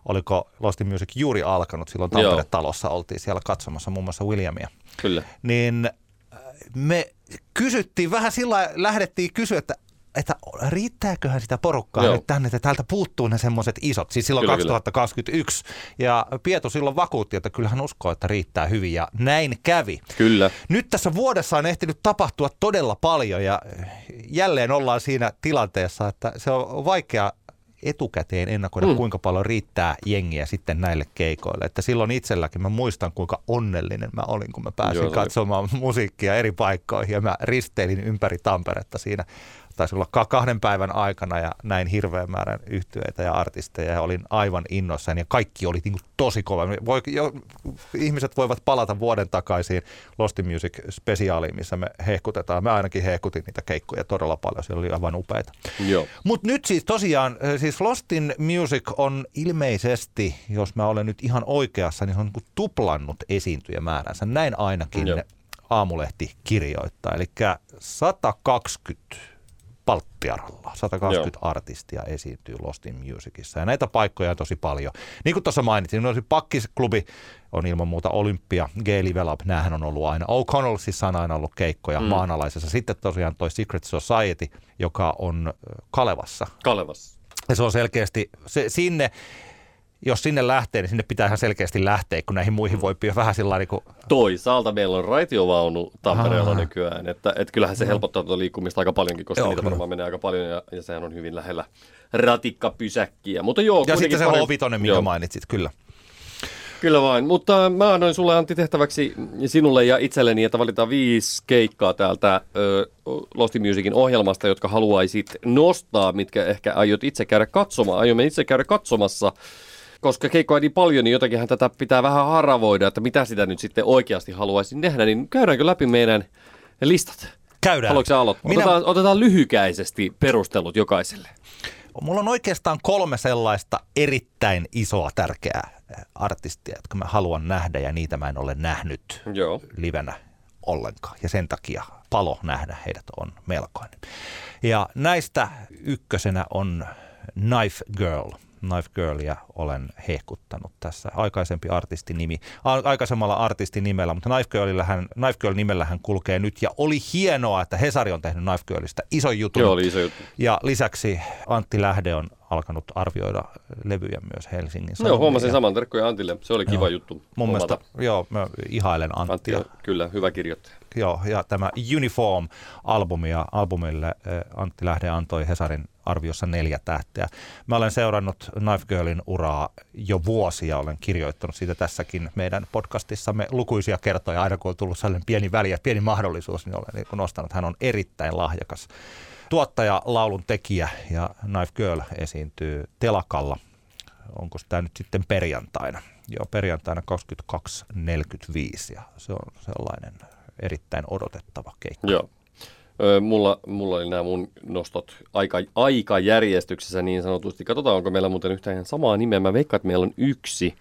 oliko Lost in Music juuri alkanut, silloin. Tampere-talossa oltiin siellä katsomassa muun muassa Williamia. Kyllä. Niin äh, me kysyttiin, vähän sillä lähdettiin kysyä, että että riittääköhän sitä porukkaa Joo. nyt tänne, että täältä puuttuu ne semmoiset isot, siis silloin Kyllä, kyllä. 2021. Ja Pietu silloin vakuutti, että kyllä hän uskoo, että riittää hyvin ja näin kävi. Kyllä. Nyt tässä vuodessa on ehtinyt tapahtua todella paljon ja jälleen ollaan siinä tilanteessa, että se on vaikea etukäteen ennakoida, mm. kuinka paljon riittää jengiä sitten näille keikoille. Että silloin itselläkin mä muistan, kuinka onnellinen mä olin, kun mä pääsin Joo, katsomaan musiikkia eri paikkoihin ja mä risteilin ympäri Tamperetta siinä. Taisi olla ka- kahden päivän aikana ja näin hirveän määrän yhtyeitä ja artisteja ja olin aivan innoissani ja kaikki oli niin tosi kova. Voi, jo, ihmiset voivat palata vuoden takaisin Lost Music spesiaaliin, missä me hehkutetaan. Mä ainakin hehkutin niitä keikkoja todella paljon, siellä oli aivan upeita. Mutta nyt siis tosiaan, siis Lost in Music on ilmeisesti, jos mä olen nyt ihan oikeassa, niin se on niin tuplannut esiintyjämääränsä. Näin ainakin Joo. Aamulehti kirjoittaa. Eli 120 palttiaralla, 120 Joo. artistia esiintyy Lost in Musicissa. Ja näitä paikkoja on tosi paljon. Niin kuin tuossa mainitsin, no se Pakkis-klubi on ilman muuta Olympia, G-Level Up, näähän on ollut aina. O'Connellsissa on aina ollut keikkoja mm. maanalaisessa. Sitten tosiaan toi Secret Society, joka on Kalevassa. Kalevassa. Ja se on selkeästi, se, sinne, jos sinne lähtee, niin sinne pitää ihan selkeästi lähteä, kun näihin muihin voi vähän sillä niin kuin, Toisaalta meillä on raitiovaunu Tampereella Aa. nykyään, että, että kyllähän se helpottaa tuota liikkumista aika paljonkin, koska Joo, niitä kyllä. varmaan menee aika paljon ja, ja sehän on hyvin lähellä ratikkapysäkkiä. Mutta joo, Ja sitten se pari- H5, minkä joo. mainitsit, kyllä. Kyllä vain, mutta mä annoin sulle Antti tehtäväksi sinulle ja itselleni, että valitaan viisi keikkaa täältä ö, Lost in Musicin ohjelmasta, jotka haluaisit nostaa, mitkä ehkä aiot itse käydä katsomaan. Aiomme itse käydä katsomassa, koska keikkoa on niin paljon, niin jotenkinhan tätä pitää vähän haravoida, että mitä sitä nyt sitten oikeasti haluaisin nähdä, niin käydäänkö läpi meidän listat? Käydään. Haluatko aloittaa? Minä- Otetaan, otetaan lyhykäisesti perustelut jokaiselle. Mulla on oikeastaan kolme sellaista erittäin isoa tärkeää artistia, jotka mä haluan nähdä ja niitä mä en ole nähnyt Joo. livenä ollenkaan. Ja sen takia palo nähdä heidät on melkoinen. Ja näistä ykkösenä on Knife Girl. Knife Girlia olen hehkuttanut tässä. Aikaisempi artistin nimi, a- aikaisemmalla artistin nimellä, mutta Knife, Girlillähän, Knife Girl nimellähän kulkee nyt. Ja oli hienoa, että Hesari on tehnyt Knife Girlista ison jutun. Joo, oli iso juttu. Ja lisäksi Antti Lähde on alkanut arvioida levyjä myös Helsingin Joo, Sanomia. huomasin Ja saman terkkoja Antille. Se oli kiva Joo. juttu. Mun mielestä, joo, mä ihailen Antti Anttia. on kyllä hyvä kirjoittaja. Joo, ja tämä Uniform-albumia, albumille eh, Antti Lähde antoi Hesarin arviossa neljä tähteä. Mä olen seurannut Knife Girlin uraa jo vuosia, olen kirjoittanut siitä tässäkin meidän podcastissamme lukuisia kertoja, aina kun on tullut sellainen pieni väli ja pieni mahdollisuus, niin olen niin nostanut, hän on erittäin lahjakas tuottaja, laulun tekijä ja Knife Girl esiintyy telakalla. Onko tämä nyt sitten perjantaina? Joo, perjantaina 22.45 ja se on sellainen erittäin odotettava keikka. Joo. Mulla, mulla oli nämä mun nostot aika, aikajärjestyksessä niin sanotusti. Katsotaan, onko meillä muuten yhtään ihan samaa nimeä. Mä veikkaan, että meillä on yksi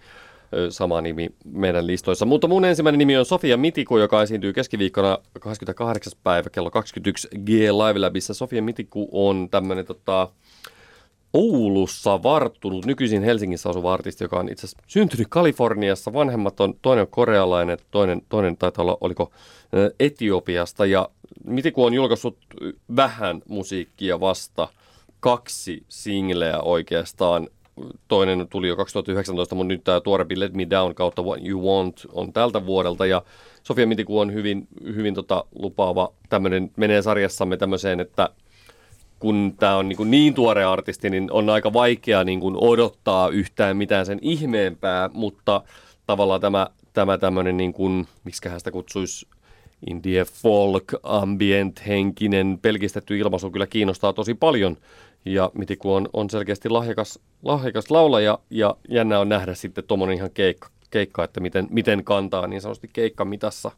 sama nimi meidän listoissa. Mutta mun ensimmäinen nimi on Sofia Mitiku, joka esiintyy keskiviikkona 28. päivä kello 21 G Live Labissa. Sofia Mitiku on tämmöinen tota, Oulussa varttunut, nykyisin Helsingissä asuva artisti, joka on itse asiassa syntynyt Kaliforniassa. Vanhemmat on, toinen on korealainen, toinen, toinen taitaa olla, oliko Etiopiasta. Ja Mitiku on julkaissut vähän musiikkia vasta, kaksi singleä oikeastaan. toinen tuli jo 2019, mutta nyt tämä tuorempi Let Me Down kautta What You Want on tältä vuodelta. Ja Sofia Mitiku on hyvin, hyvin tota, lupaava tämmöinen, menee sarjassamme tämmöiseen, että kun tämä on niin, niin tuore artisti, niin on aika vaikea niin kuin odottaa yhtään mitään sen ihmeempää, mutta tavallaan tämä, tämä tämmöinen, niin kuin, miksi sitä kutsuisi, indie folk, ambient, henkinen, pelkistetty ilmaisu kyllä kiinnostaa tosi paljon. Ja Mitiku on, on selkeästi lahjakas, lahjakas laulaja ja jännä on nähdä sitten tuommoinen ihan keikka, keikka, että miten, miten kantaa niin sanotusti keikkamitassa.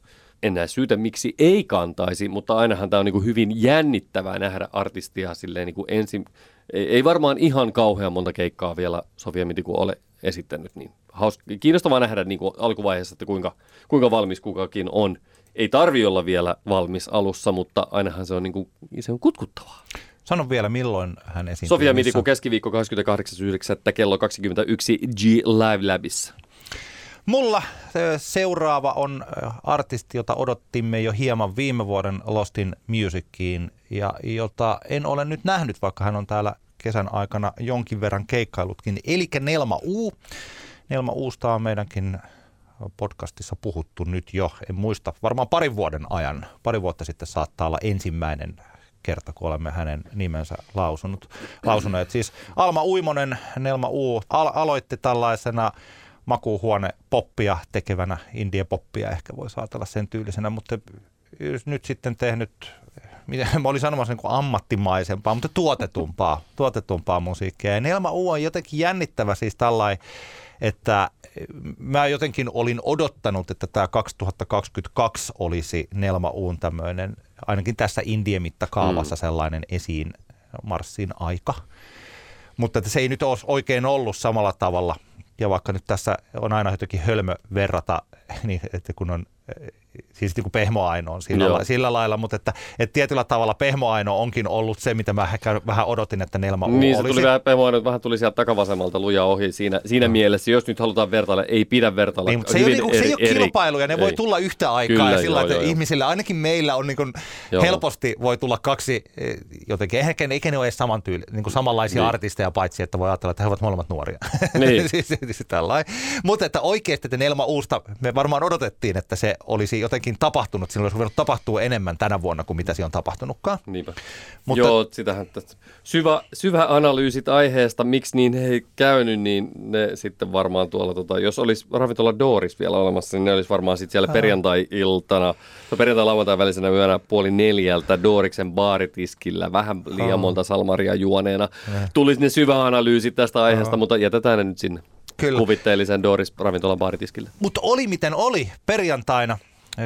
En näe syytä, miksi ei kantaisi, mutta ainahan tämä on niin hyvin jännittävää nähdä artistia silleen niin kuin ensin. Ei, ei varmaan ihan kauhean monta keikkaa vielä Sofia Mitiku ole esittänyt, niin hauska, kiinnostavaa nähdä niin kuin alkuvaiheessa, että kuinka, kuinka valmis kukakin on. Ei tarvi olla vielä valmis alussa, mutta ainahan se on, niin kuin, se on kutkuttavaa. Sano vielä, milloin hän esiintyy. Sofia Mitiku keskiviikko 28.9. kello 21 G Live Labissa. Mulla seuraava on artisti, jota odottimme jo hieman viime vuoden Lostin Musiciin ja jota en ole nyt nähnyt, vaikka hän on täällä kesän aikana jonkin verran keikkailutkin. Eli Nelma U. Nelma Uusta on meidänkin podcastissa puhuttu nyt jo, en muista, varmaan parin vuoden ajan. Pari vuotta sitten saattaa olla ensimmäinen kerta, kun olemme hänen nimensä lausunut, lausuneet. Siis Alma Uimonen, Nelma U, al- aloitti tällaisena makuuhuone poppia tekevänä, indie poppia ehkä voi ajatella sen tyylisenä, mutta nyt sitten tehnyt, miten (laughs) mä olin sanomassa niin kuin ammattimaisempaa, mutta tuotetumpaa, tuotetumpaa musiikkia. Ja Nelma U on jotenkin jännittävä siis tällainen, että mä jotenkin olin odottanut, että tämä 2022 olisi Nelma Uun tämmöinen, ainakin tässä indie-mittakaavassa mm. sellainen esiin marssin aika. Mutta että se ei nyt olisi oikein ollut samalla tavalla. Ja vaikka nyt tässä on aina jotenkin hölmö verrata, (laughs) niin että kun on siis niin kuin pehmoaino on sillä, la, sillä lailla, mutta että, että tietyllä tavalla pehmoaino onkin ollut se, mitä mä vähän odotin, että Nelma U Niin, se tuli vähän pehmoaino, vähän tuli sieltä takavasemmalta luja ohi siinä, siinä no. mielessä. Jos nyt halutaan vertailla, ei pidä vertailla. Niin, mutta se, ei ole, niin, eri, se ei ole kilpailuja, ne ei. voi tulla yhtä aikaa Kyllä, ja sillä joo, että joo, ihmisille, ainakin meillä on niin kuin helposti voi tulla kaksi eh, jotenkin, ehkä, eikä ne ole edes saman tyyli, niin kuin samanlaisia niin. artisteja, paitsi että voi ajatella, että he ovat molemmat nuoria. Niin. (laughs) siis, siis, siis Mutta että oikeasti, että Nelma Uusta, me varmaan odotettiin, että se olisi jotenkin tapahtunut, silloin olisi ruvennut tapahtua enemmän tänä vuonna kuin mitä siinä on tapahtunutkaan. Niinpä. Mutta, Joo, sitähän. Syvä, syvä analyysit aiheesta, miksi niin ei käynyt, niin ne sitten varmaan tuolla, tota, jos olisi ravintola Doris vielä olemassa, niin ne olisi varmaan sitten siellä perjantai-iltana, perjantai-lauantai välisenä yönä puoli neljältä Doriksen baaritiskillä, vähän liian monta salmaria juoneena. Tulisi ne syvä analyysit tästä aiheesta, mutta jätetään ne nyt sinne. Kyllä. kuvitteellisen Doris ravintolan baaritiskille. Mutta oli miten oli perjantaina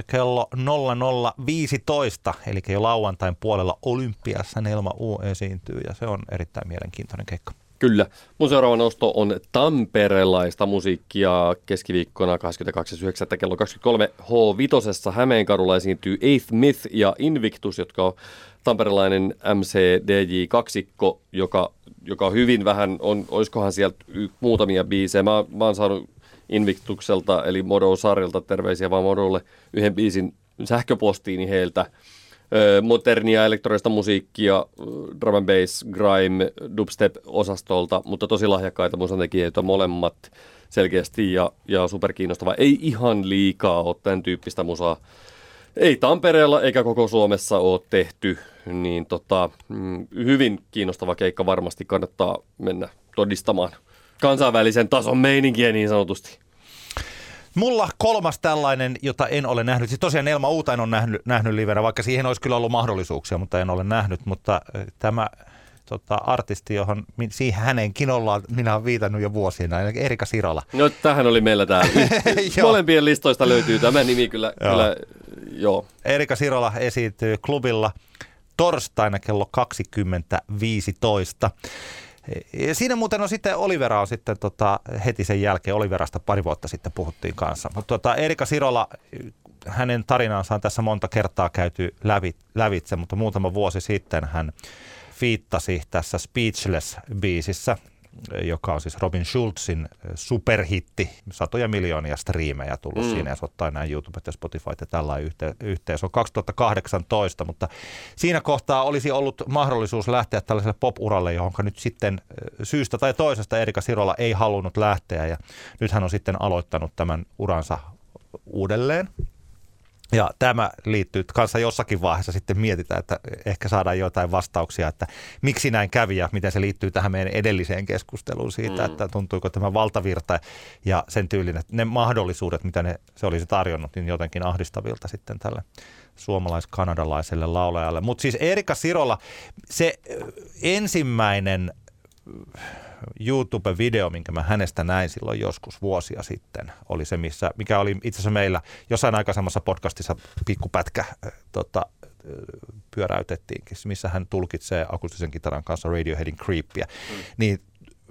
kello 00.15, eli jo lauantain puolella Olympiassa Nelma U esiintyy ja se on erittäin mielenkiintoinen keikka. Kyllä. Mun seuraava nosto on tamperelaista musiikkia keskiviikkona 22.9. kello 23 H5. Hämeenkadulla esiintyy Eighth Myth ja Invictus, jotka on tamperelainen MCDJ-kaksikko, joka, joka hyvin vähän on, olisikohan sieltä muutamia biisejä. Mä, mä oon saanut Invictukselta, eli Modo-sarjalta terveisiä vaan Modolle yhden biisin sähköpostiini heiltä. Modernia elektronista musiikkia, drum and bass, grime, dubstep-osastolta, mutta tosi lahjakkaita musantekijöitä molemmat selkeästi ja, ja superkiinnostava. Ei ihan liikaa ole tämän tyyppistä musaa. Ei Tampereella eikä koko Suomessa ole tehty, niin tota, mm, hyvin kiinnostava keikka varmasti kannattaa mennä todistamaan kansainvälisen tason meininkiä niin sanotusti. Mulla kolmas tällainen, jota en ole nähnyt. Siis tosiaan Elma Uutain on nähnyt, nähnyt livenä, vaikka siihen olisi kyllä ollut mahdollisuuksia, mutta en ole nähnyt. Mutta tämä tota, artisti, johon siihen hänenkin ollaan, minä olen viitannut jo vuosina, Erika Sirala. No tähän oli meillä täällä. (laughs) Molempien listoista löytyy tämä nimi kyllä, joo. kyllä joo. Erika Sirala esiintyy klubilla torstaina kello 20.15. Siinä muuten on sitten Olivera on sitten tota, heti sen jälkeen, Oliverasta pari vuotta sitten puhuttiin kanssa. Mutta tota, Erika Sirola, hänen tarinansa on tässä monta kertaa käyty lävi, lävitse, mutta muutama vuosi sitten hän fiittasi tässä Speechless-biisissä joka on siis Robin Schulzin superhitti, satoja miljoonia striimejä tullut mm. siinä, jos ottaa näin YouTube ja Spotify ja tällä yhteen, yhteen. Se on 2018, mutta siinä kohtaa olisi ollut mahdollisuus lähteä tällaiselle pop-uralle, johon nyt sitten syystä tai toisesta Erika Sirola ei halunnut lähteä ja nyt hän on sitten aloittanut tämän uransa uudelleen. Ja tämä liittyy kanssa jossakin vaiheessa sitten mietitään, että ehkä saadaan jotain vastauksia, että miksi näin kävi ja miten se liittyy tähän meidän edelliseen keskusteluun siitä, mm. että tuntuiko tämä valtavirta ja sen tyylinen, ne mahdollisuudet, mitä ne, se olisi tarjonnut, niin jotenkin ahdistavilta sitten tälle suomalais-kanadalaiselle laulajalle. Mutta siis Erika Sirola, se ensimmäinen YouTube-video, minkä mä hänestä näin silloin joskus vuosia sitten, oli se, missä, mikä oli itse asiassa meillä jossain aikaisemmassa podcastissa pikkupätkä tota, pyöräytettiinkin, missä hän tulkitsee akustisen kitaran kanssa Radioheadin Creepia. Mm. Niin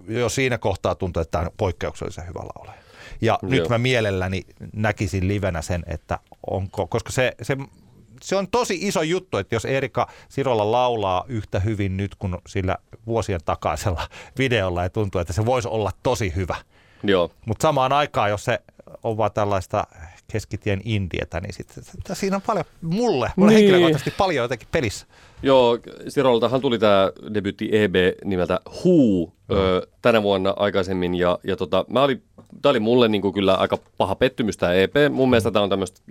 jo siinä kohtaa tuntuu, että tämä on poikkeuksellisen hyvä laulaja. Ja Joo. nyt mä mielelläni näkisin livenä sen, että onko, koska se, se se on tosi iso juttu, että jos Erika Sirolla laulaa yhtä hyvin nyt kuin sillä vuosien takaisella (laughs) videolla ja tuntuu, että se voisi olla tosi hyvä. Joo. Mutta samaan aikaan, jos se on vaan tällaista keskitien indietä, niin sit, siinä on paljon, mulle, mulle niin. henkilökohtaisesti paljon jotenkin pelissä. Joo, Siroltahan tuli tämä debutti EB nimeltä Who no. ö, tänä vuonna aikaisemmin, ja, ja tota, mä olin tämä oli mulle niin kuin kyllä aika paha pettymys tämä EP. Mun mielestä tämä on tämmöistä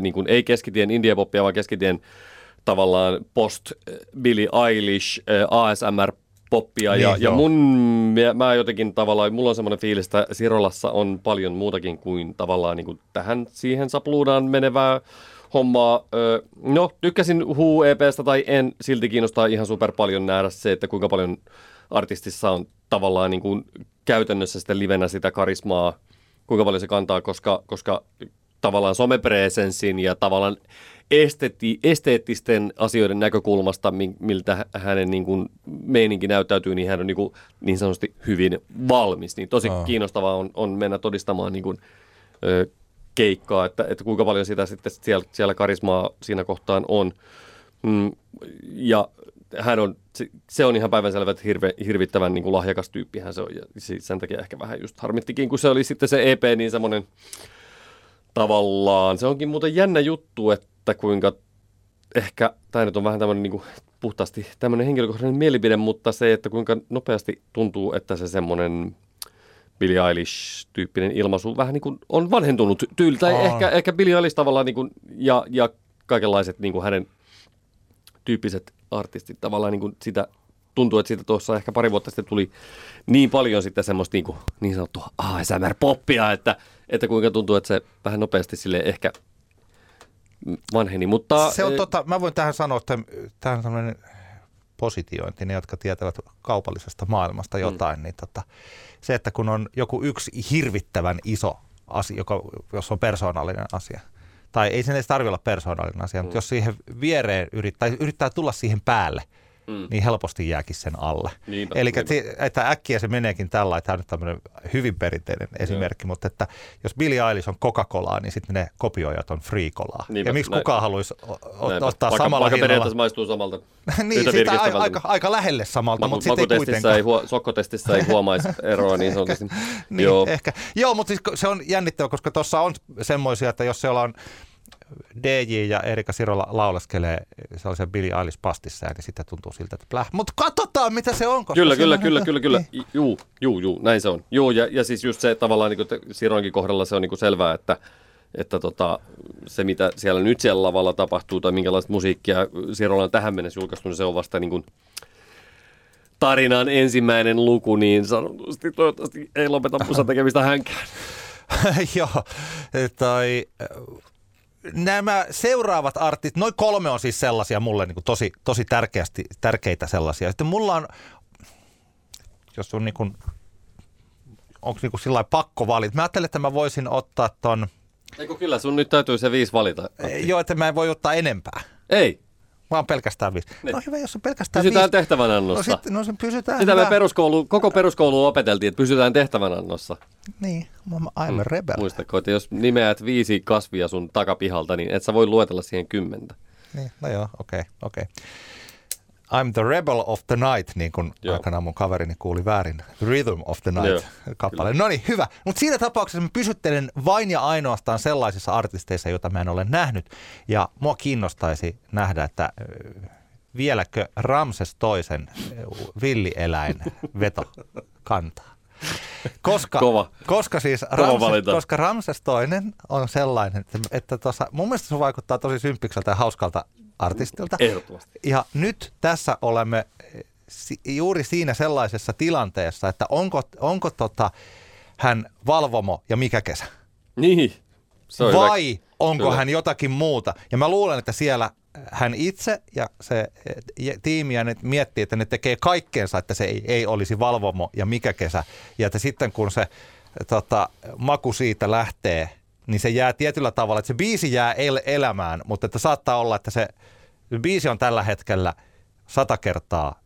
niin kuin, ei keskitien indie poppia, vaan keskitien tavallaan post Billie Eilish ASMR poppia. Niin, ja, ja mun, mä jotenkin tavallaan, mulla on semmoinen fiilis, että Sirolassa on paljon muutakin kuin tavallaan niin kuin tähän siihen sapluudaan menevää hommaa. No, tykkäsin Who EPstä tai en, silti kiinnostaa ihan super paljon nähdä se, että kuinka paljon artistissa on tavallaan niin kuin käytännössä sitten livenä sitä karismaa, kuinka paljon se kantaa, koska, koska tavallaan somepresenssin ja tavallaan esteetti, esteettisten asioiden näkökulmasta, miltä hänen niin kuin meininki näyttäytyy, niin hän on niin, kuin, niin sanotusti hyvin valmis. Niin tosi oh. kiinnostavaa on, on mennä todistamaan niin kuin, ö, keikkaa, että, että kuinka paljon sitä sitten siellä, siellä karismaa siinä kohtaan on. Mm, ja hän on, se on ihan päivänselvä, että hirve, hirvittävän niin kuin lahjakas tyyppi hän se on. Ja sen takia ehkä vähän just harmittikin, kun se oli sitten se EP, niin semmoinen tavallaan. Se onkin muuten jännä juttu, että kuinka ehkä, tämä nyt on vähän tämmöinen niin kuin puhtaasti tämmöinen henkilökohtainen mielipide, mutta se, että kuinka nopeasti tuntuu, että se semmoinen Billie Eilish-tyyppinen ilmaisu vähän niin kuin on vanhentunut tyyli. Tai ehkä, ehkä Billie Eilish tavallaan niin kuin, ja, ja kaikenlaiset niin kuin hänen tyyppiset artistit tavallaan niin kuin sitä tuntuu, että siitä tuossa ehkä pari vuotta sitten tuli niin paljon sitten semmoista niin, kuin, niin sanottua ASMR-poppia, että, että kuinka tuntuu, että se vähän nopeasti sille ehkä vanheni. Mutta, se on tota, mä voin tähän sanoa, että tähän on sellainen positiointi, ne jotka tietävät kaupallisesta maailmasta mm. jotain, mm. niin tota, se, että kun on joku yksi hirvittävän iso asia, joka, jos on persoonallinen asia, tai ei sen edes tarvitse olla persoonallinen asia, mm. mutta jos siihen viereen yrittää, yrittää tulla siihen päälle – mm. niin helposti jääkin sen alle. Eli että äkkiä se meneekin tällä, että tämä on nyt tämmöinen hyvin perinteinen esimerkki, mutta että jos Billy Eilish on Coca-Colaa, niin sitten ne kopioijat on Free-Colaa. ja miksi näin. kukaan haluaisi ottaa vaikka, samalla vaikka periaatteessa maistuu samalta. (laughs) niin, siitä aika, aika, aika lähelle samalta, Maku, mutta sitten ei kuitenkaan. Ei huo, sokkotestissä ei huomaisi (laughs) eroa niin sanotusti. niin, Joo. Ehkä. Joo, mutta siis se on jännittävä, koska tuossa on semmoisia, että jos siellä on DJ ja Erika Sirola lauleskelee sellaisen Billy Eilish pastissa ja niin sitten tuntuu siltä, että pläh. Mutta katsotaan, mitä se on. Kyllä, kyllä, kyllä, kyllä, kyllä. Niin. Juu, juu, juu, näin se on. Juu, ja, ja siis just se tavallaan niin kuin Siroinkin kohdalla se on niin kuin selvää, että, että tota, se, mitä siellä nyt siellä lavalla tapahtuu tai minkälaista musiikkia Sirola on tähän mennessä julkaistu, niin se on vasta niin kuin tarinan ensimmäinen luku, niin sanotusti toivottavasti ei lopeta musa tekemistä hänkään. (laughs) Joo, tai nämä seuraavat artit, noin kolme on siis sellaisia mulle niin kuin tosi, tosi tärkeästi, tärkeitä sellaisia. Sitten mulla on, jos on niin kuin, onko niin kuin sillä pakko valita. Mä ajattelin, että mä voisin ottaa ton... Eikö kyllä, sun nyt täytyy se viisi valita. Joo, että mä en voi ottaa enempää. Ei vaan pelkästään viisi. Niin. No hyvä, jos on pelkästään pysytään viisi. tehtävänannossa. No, sit, no se pysytään Sitä hyvä. me peruskoulu, koko peruskoulu opeteltiin, että pysytään tehtävänannossa. Niin, I'm a mm. rebel. Muistatko, että jos nimeät viisi kasvia sun takapihalta, niin et sä voi luetella siihen kymmentä. Niin, no joo, okei, okay, okei. Okay. I'm the rebel of the night, niin kuin Joo. aikanaan mun kaverini kuuli väärin. Rhythm of the Joo, night kappale. No niin, hyvä. Mutta siinä tapauksessa mä pysyttelen vain ja ainoastaan sellaisissa artisteissa, joita mä en ole nähnyt. Ja mua kiinnostaisi nähdä, että vieläkö Ramses toisen villieläin veto kantaa. Koska, Kova. koska siis Kova Ramses, valinta. koska Ramses toinen on sellainen, että, että tossa, mun mielestä se vaikuttaa tosi symppikseltä ja hauskalta artistilta. Ehdottomasti. Ja nyt tässä olemme eh, juuri siinä sellaisessa tilanteessa, että onko, onko tota, hän valvomo ja mikä kesä? Niin. Se on Vai hyvä. onko Kyllä. hän jotakin muuta? Ja mä luulen, että siellä hän itse ja se eh, tiimi ja ne miettii, että ne tekee kaikkeensa, että se ei, ei olisi valvomo ja mikä kesä. Ja että sitten kun se tota, maku siitä lähtee, niin se jää tietyllä tavalla, että se biisi jää el- elämään, mutta että saattaa olla, että se, se biisi on tällä hetkellä sata kertaa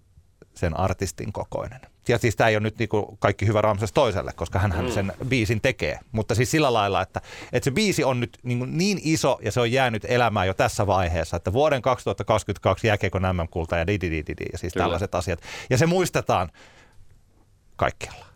sen artistin kokoinen. Ja siis tämä ei ole nyt niinku kaikki hyvä Ramses toiselle, koska hän sen biisin tekee. Mutta siis sillä lailla, että, että se biisi on nyt niinku niin iso ja se on jäänyt elämään jo tässä vaiheessa, että vuoden 2022 jääkeekö MM-kulta ja dididididi ja siis Kyllä. tällaiset asiat. Ja se muistetaan kaikkialla.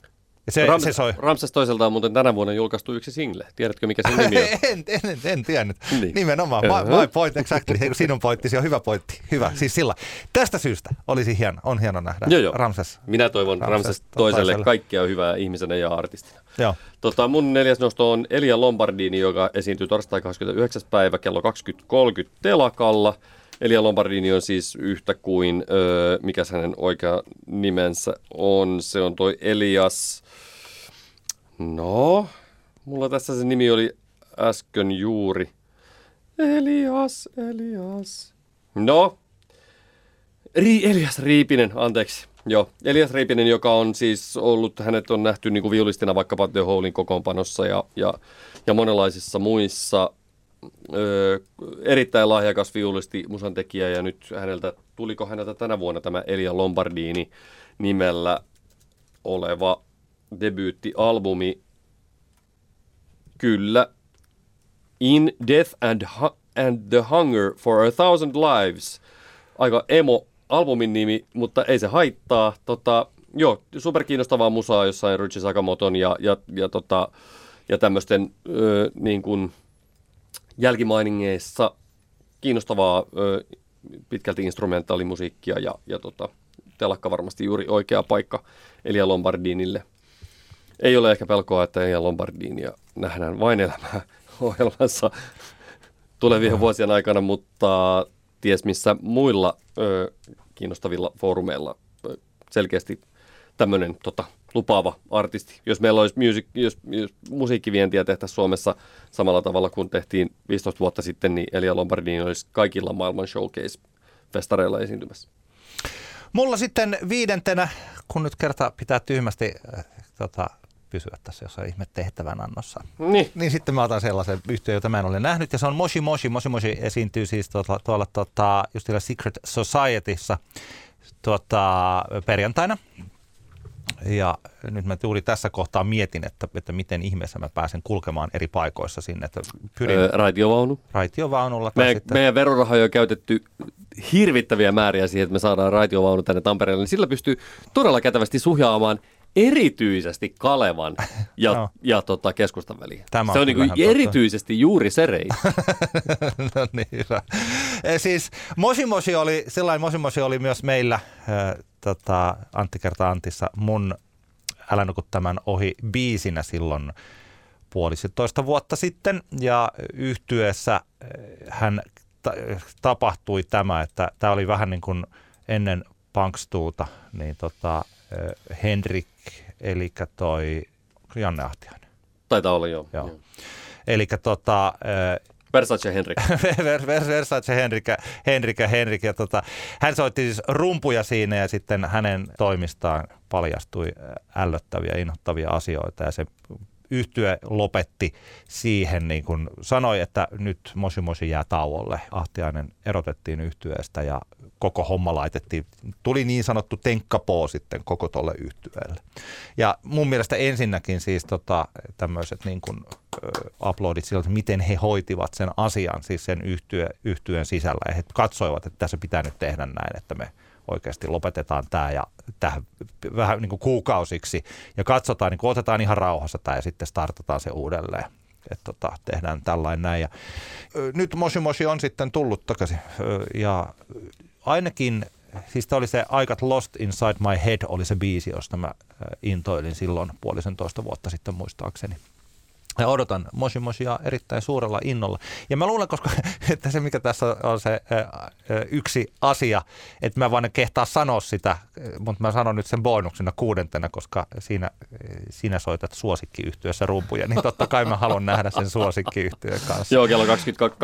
Ja se, Ram- se soi. Ramses toiselta on muuten tänä vuonna julkaistu yksi single. Tiedätkö, mikä sen nimi on? (laughs) en, en, en, en tiennyt. Niin. Niin. Nimenomaan. My, my point exactly. Sinun pointtisi on hyvä pointti. Hyvä. Siis sillä. Tästä syystä olisi hieno, on hieno nähdä Joo, joo. Ramses. Minä toivon Ramses Ramses toiselle toiselle. kaikkea hyvää ihmisenä ja artistina. Joo. Tota, mun neljäs nosto on Elia Lombardini, joka esiintyy torstai 29. päivä kello 20.30 telakalla. Elia Lombardini on siis yhtä kuin, öö, mikä hänen oikea nimensä on, se on toi Elias, no, mulla tässä se nimi oli äsken juuri. Elias, Elias. No, Ri- Elias Riipinen, anteeksi. Joo, Elias Riipinen, joka on siis ollut, hänet on nähty niin kuin viulistina vaikkapa The Holein kokoonpanossa ja, ja, ja monenlaisissa muissa. Öö, erittäin lahjakas viulisti, musantekijä ja nyt häneltä, tuliko häneltä tänä vuonna tämä Elia Lombardini nimellä oleva debyyttialbumi. Kyllä, In Death and, Hu- and the Hunger for a Thousand Lives. Aika emo albumin nimi, mutta ei se haittaa. Tota, joo, superkiinnostavaa musaa jossain Ryuichi Sakamoton ja, ja, ja, tota, ja tämmöisten niin kuin jälkimainingeissa kiinnostavaa ö, pitkälti instrumentaalimusiikkia ja, ja tota, telakka varmasti juuri oikea paikka Elia Lombardinille. Ei ole ehkä pelkoa, että Elia Lombardinia nähdään vain elämää ohjelmassa tulevien vuosien aikana, mutta ties missä muilla ö, kiinnostavilla foorumeilla ö, selkeästi tämmöinen tota, lupaava artisti. Jos meillä olisi music, jos, jos musiikkivientiä tehtäisiin Suomessa samalla tavalla kuin tehtiin 15 vuotta sitten, niin Elia Lombardini olisi kaikilla maailman showcase-festareilla esiintymässä. Mulla sitten viidentenä, kun nyt kerta pitää tyhmästi äh, tota, pysyä tässä jossain ihme tehtävän annossa. Niin. Niin sitten mä otan sellaisen yhtiön, jota mä en ole nähnyt, ja se on Moshi Moshi. Moshi Moshi esiintyy siis tuolla, tuolla tota, just siellä Secret Societyssa tuota, perjantaina. Ja nyt mä juuri tässä kohtaa mietin, että, että miten ihmeessä mä pääsen kulkemaan eri paikoissa sinne. Että pyrin Öö, raitiovaunu. raitiovaunulla Meidän, sitten... meidän verorahoja on käytetty hirvittäviä määriä siihen, että me saadaan raitiovaunu tänne Tampereelle, niin sillä pystyy todella kätevästi suhjaamaan erityisesti Kalevan (laughs) ja, Joo. ja tota, keskustan väliin. Tämä on se on kyllä niin ihan totta. erityisesti juuri se reitti. (laughs) no niin, hyvä. E, siis Moshi oli, sellainen Moshi oli myös meillä äh, tota, Antti kerta Antissa mun Älä nuku tämän ohi biisinä silloin puolisentoista vuotta sitten ja yhtyessä äh, hän ta- tapahtui tämä, että tämä oli vähän niin kuin ennen Punkstuuta, niin tota, äh, Henrik, eli toi Janne Ahtiainen. Taitaa olla joo. Joo. joo. Eli tota, Versace Henrik. (laughs) Ver- Ver- Versace Henrika, Henrika, Henrik. Ja tota, hän soitti siis rumpuja siinä ja sitten hänen toimistaan paljastui ällöttäviä, inhottavia asioita ja se yhtye lopetti siihen, niin kuin sanoi, että nyt Moshi Moshi jää tauolle. Ahtiainen erotettiin yhtyeestä ja koko homma laitettiin, tuli niin sanottu tenkkapoo sitten koko tolle yhtyeelle. Ja mun mielestä ensinnäkin siis tota, tämmöiset niin kuin, uploadit siltä, miten he hoitivat sen asian, siis sen yhtyeen sisällä. Ja he katsoivat, että tässä pitää nyt tehdä näin, että me oikeasti lopetetaan tämä ja tähän vähän niin kuin kuukausiksi ja katsotaan, niin kuin otetaan ihan rauhassa tämä ja sitten startataan se uudelleen. Että tota, tehdään tällainen näin. Ja, nyt Moshi Moshi on sitten tullut takaisin ja ainakin, siis tämä oli se Got Lost Inside My Head oli se biisi, josta mä intoilin silloin puolisen toista vuotta sitten muistaakseni. Ja odotan Moshi Moshia erittäin suurella innolla. Ja mä luulen, koska (laughs) että se mikä tässä on se ää, yksi asia, että mä vaan kehtaa sanoa sitä, mutta mä sanon nyt sen bonuksena kuudentena, koska siinä sinä soitat suosikkiyhtiössä rumpuja, niin totta kai mä haluan nähdä sen suosikkiyhtiön kanssa. Joo, kello 22.00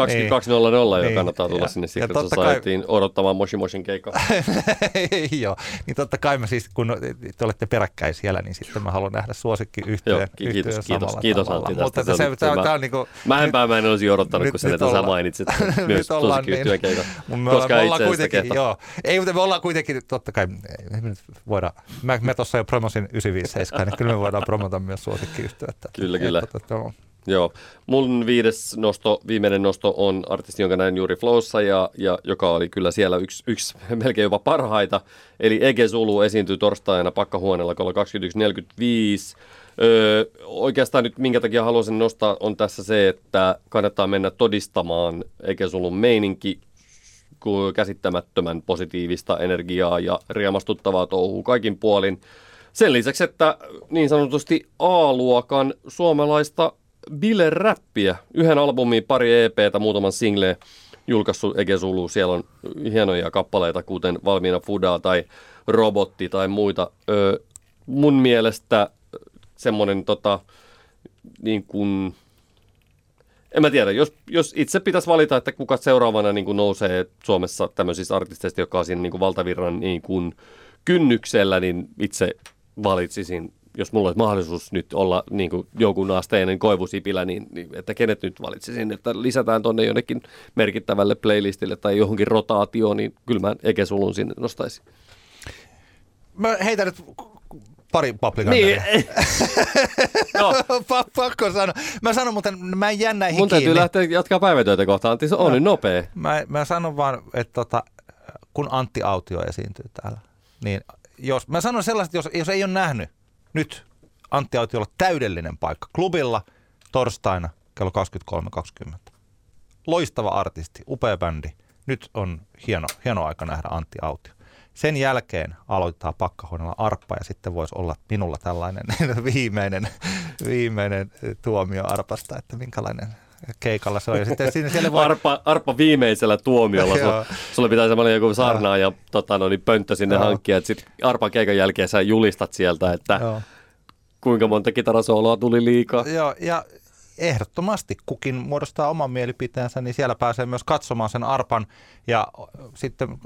niin. jo niin. kannattaa tulla ja, sinne Secret Societyin kai... odottamaan Moshi Moshin keikkaa. (laughs) Joo, niin totta kai mä siis, kun te olette peräkkäin siellä, niin sitten mä haluan nähdä suosikkiyhtiön Joo, kiitos, kiitos, kiitos Antti mutta se, se, se, se, on niinku... Mäenpää mä en olisi odottanut, nyt, kun sä tätä mainitsit. Myös suosikkiyhtiön keikka. Koska me ollaan kuitenkin, joo. Ei, mutta me ollaan kuitenkin, totta kai, me nyt voidaan, mä, mä tuossa jo promosin 957, niin kyllä me voidaan promota myös suosikkiyhtiötä. Kyllä, kyllä. Että, että, Joo. Mun viides nosto, viimeinen nosto on artisti, jonka näin juuri Flowssa ja, ja joka oli kyllä siellä yksi, yksi melkein jopa parhaita. Eli Ege Zulu esiintyi torstaina pakkahuoneella kello 21.45. Öö, oikeastaan nyt minkä takia haluaisin nostaa on tässä se, että kannattaa mennä todistamaan Ege Zulun meininki käsittämättömän positiivista energiaa ja riemastuttavaa touhua kaikin puolin. Sen lisäksi, että niin sanotusti A-luokan suomalaista bile-räppiä, yhden albumin, pari EPtä, muutaman singleen julkaissut Ege Zulu. Siellä on hienoja kappaleita, kuten Valmiina Fudaa tai Robotti tai muita. Öö, mun mielestä semmoinen tota, niin kuin, en mä tiedä, jos, jos itse pitäisi valita, että kuka seuraavana niin kuin nousee Suomessa tämmöisistä artisteista, joka on siinä niin kuin valtavirran niin kuin kynnyksellä, niin itse valitsisin, jos mulla olisi mahdollisuus nyt olla niin kuin jonkun asteinen koivusipilä, niin, niin että kenet nyt valitsisin, että lisätään tuonne jonnekin merkittävälle playlistille tai johonkin rotaatioon, niin kyllä mä Eke Sulun sinne nostaisin. Mä heitän nyt pari paplikanneria. Niin. no. (laughs) (laughs) Pakko sanoa. Mä sanon muuten, mä en jää näihin Mun täytyy kiinni. lähteä jatkaa päivätyötä kohtaan. Antti, se on no. nyt nopea. Mä, mä sanon vaan, että tota, kun Antti Autio esiintyy täällä, niin jos, mä sanon sellaiset, jos, jos ei ole nähnyt nyt Antti Autiolla täydellinen paikka klubilla torstaina kello 23.20. Loistava artisti, upea bändi. Nyt on hieno, hieno aika nähdä Antti Autio. Sen jälkeen aloitetaan pakkahuoneella arppa ja sitten voisi olla minulla tällainen (laughs) viimeinen, viimeinen tuomio arpasta, että minkälainen keikalla se on. Ja sitten siinä siellä voi... arpa, arpa viimeisellä tuomiolla. sulla, sulla pitää semmoinen joku sarnaa ja tota, no, niin pönttö sinne Joo. hankkia. Sitten arpan keikan jälkeen sä julistat sieltä, että Joo. kuinka monta kitarasooloa tuli liikaa. Joo, ja ehdottomasti kukin muodostaa oman mielipiteensä, niin siellä pääsee myös katsomaan sen arpan ja sitten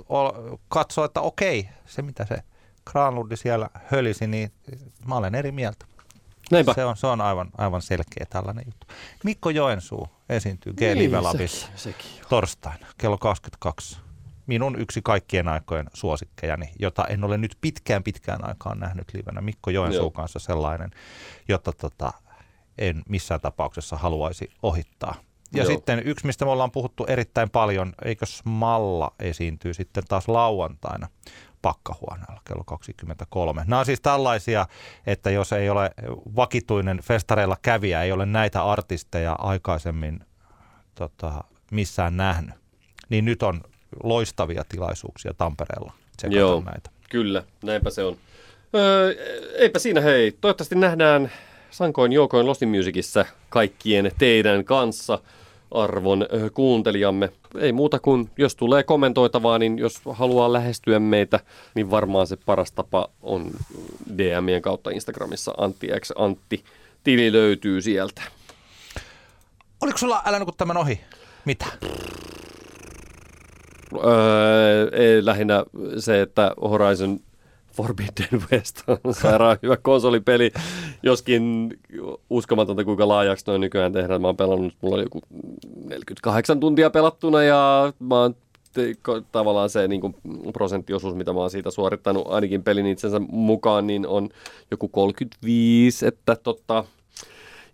katsoa, että okei, se mitä se Granludi siellä hölisi, niin mä olen eri mieltä. Näinpä. Se on, se on aivan, aivan selkeä tällainen juttu. Mikko Joensuu esiintyy g niin, Labissa torstaina kello 22. Minun yksi kaikkien aikojen suosikkejani, jota en ole nyt pitkään pitkään aikaan nähnyt livenä. Mikko Joensuu Joo. kanssa sellainen, jota tota, en missään tapauksessa haluaisi ohittaa. Ja Joo. sitten yksi, mistä me ollaan puhuttu erittäin paljon, eikö Smalla esiintyy sitten taas lauantaina pakkahuoneella kello 23. Nämä on siis tällaisia, että jos ei ole vakituinen festareilla kävijä, ei ole näitä artisteja aikaisemmin tota, missään nähnyt, niin nyt on loistavia tilaisuuksia Tampereella Joo, näitä. kyllä, näinpä se on. Öö, eipä siinä hei, toivottavasti nähdään sankoin joukoin Lost Musicissa kaikkien teidän kanssa arvon kuuntelijamme. Ei muuta kuin, jos tulee kommentoitavaa, niin jos haluaa lähestyä meitä, niin varmaan se paras tapa on DMien kautta Instagramissa Antti X Antti. Tili löytyy sieltä. Oliko sulla älä nuku tämän ohi? Mitä? Öö, ei, lähinnä se, että Horizon Forbidden West on (laughs) sairaan hyvä konsolipeli, joskin uskomatonta kuinka laajaksi noin nykyään tehdään. Mä oon pelannut, mulla oli joku 48 tuntia pelattuna ja mä oon tavallaan se niin kuin, prosenttiosuus, mitä mä oon siitä suorittanut ainakin pelin itsensä mukaan, niin on joku 35, että totta,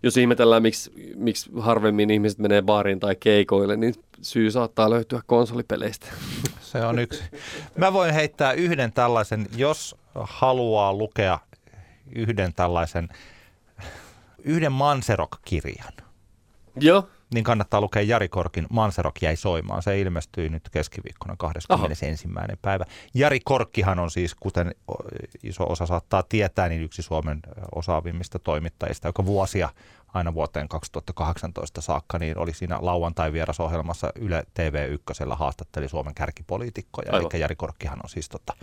jos ihmetellään, miksi, miksi harvemmin ihmiset menee baariin tai keikoille, niin syy saattaa löytyä konsolipeleistä. (laughs) Se on yksi. Mä voin heittää yhden tällaisen, jos haluaa lukea yhden tällaisen, yhden Manserok-kirjan. Joo. Niin kannattaa lukea Jari Korkin Manserok jäi soimaan. Se ilmestyi nyt keskiviikkona 21. Aha. päivä. Jari Korkkihan on siis, kuten iso osa saattaa tietää, niin yksi Suomen osaavimmista toimittajista, joka vuosia aina vuoteen 2018 saakka, niin oli siinä lauantai-vierasohjelmassa Yle TV1 haastatteli Suomen kärkipoliitikkoja. Aivan. Eli Jari Korkkihan on siis tota,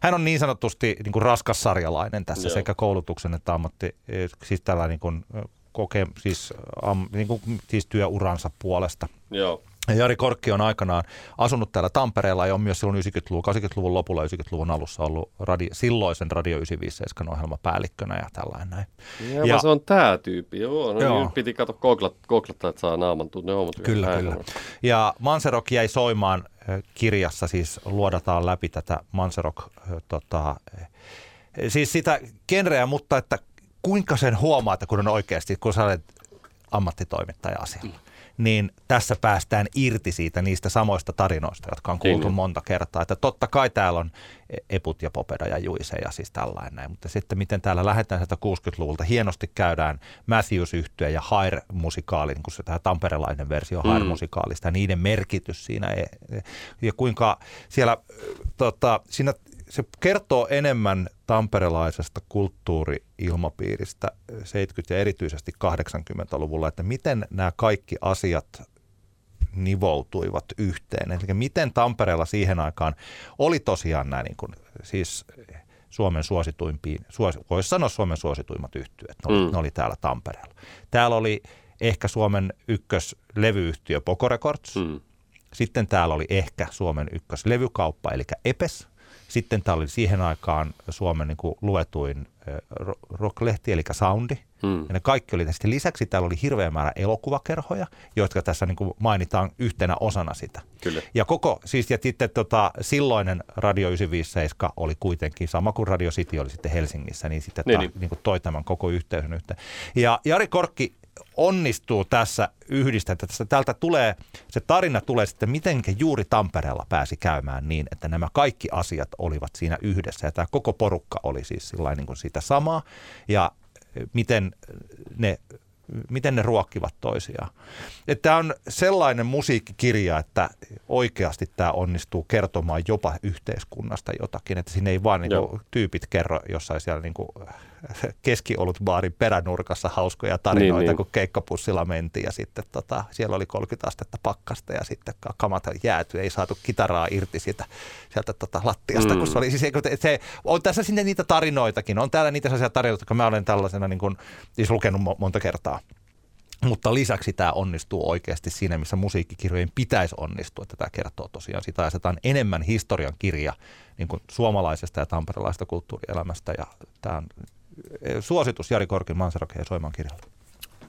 hän on niin sanotusti niin kuin raskas sarjalainen tässä Joo. sekä koulutuksen että ammatti, siis tällä niin kuin, koke, siis, am, niin kuin, siis työuransa puolesta. Joo. Jari Korkki on aikanaan asunut täällä Tampereella ja on myös silloin 90-luvun, 80-luvun lopulla ja 90-luvun alussa ollut radio, silloisen Radio 957 ohjelmapäällikkönä ja tällainen näin. Ja, ja se on tämä tyyppi, joo. No, joo. Nyt piti katsoa googlettaa, että saa naaman tunne. Kyllä, kyllä. Ja Manserok jäi soimaan kirjassa, siis luodataan läpi tätä Manserok, tota, siis sitä genreä, mutta että kuinka sen huomaa, että kun on oikeasti, kun sä olet ammattitoimittaja asialla. Niin tässä päästään irti siitä niistä samoista tarinoista, jotka on kuultu niin. monta kertaa. Että totta kai täällä on Eput ja Popeda ja Juise ja siis tällainen näin, mutta sitten miten täällä lähdetään 60-luvulta, hienosti käydään matthews yhtyä ja Hair-musikaali, niin kuin se tämä tamperelainen versio mm. Hair-musikaalista niiden merkitys siinä e, ja kuinka siellä tota, siinä kertoo enemmän tamperelaisesta kulttuuriilmapiiristä 70- ja erityisesti 80-luvulla, että miten nämä kaikki asiat nivoutuivat yhteen. Eli miten Tampereella siihen aikaan oli tosiaan nämä niin kuin, siis Suomen suosituimpiin, suos, voisi sanoa Suomen suosituimmat yhtyöt, ne oli, mm. ne oli täällä Tampereella. Täällä oli ehkä Suomen ykköslevyyhtiö Poco Records, mm. sitten täällä oli ehkä Suomen ykköslevykauppa, eli Epes, sitten tämä oli siihen aikaan Suomen niin kuin luetuin rocklehti, eli Soundi. Hmm. Ja ne kaikki oli tästä. Lisäksi täällä oli hirveä määrä elokuvakerhoja, jotka tässä niin kuin mainitaan yhtenä osana sitä. Kyllä. Ja koko, siis ja sitten tota, silloinen Radio 957 oli kuitenkin sama kuin Radio City oli sitten Helsingissä, niin sitten niin, ta, niin. Niin kuin toi tämän koko yhteisön yhteen. Ja Jari Korkki onnistuu tässä yhdistä, että tästä, täältä tulee, se tarina tulee sitten, miten juuri Tampereella pääsi käymään niin, että nämä kaikki asiat olivat siinä yhdessä. Ja tämä koko porukka oli siis sillä niin kuin siitä samaa. Ja miten ne miten ne ruokkivat toisiaan. Tämä on sellainen musiikkikirja, että oikeasti tämä onnistuu kertomaan jopa yhteiskunnasta jotakin, että siinä ei vaan niin kuin, tyypit kerro jossain siellä niin kuin, (laughs) keskiolutbaarin peränurkassa hauskoja tarinoita, niin, niin. kun keikkapussilla mentiin ja sitten tota, siellä oli 30 astetta pakkasta ja sitten kamat jääty, ei saatu kitaraa irti siitä, sieltä tota, lattiasta, mm. kun se oli siis, se, on tässä sinne niitä tarinoitakin, on täällä niitä sellaisia tarinoita, jotka mä olen tällaisena niin kuin, siis lukenut monta kertaa. Mutta lisäksi tämä onnistuu oikeasti siinä, missä musiikkikirjojen pitäisi onnistua. Että tämä kertoo tosiaan sitä, että tämä on enemmän historian kirja niin kuin suomalaisesta ja tamperelaista kulttuurielämästä. Ja tämä on suositus Jari Korkin Mansaroke ja Soimaan kirjalle.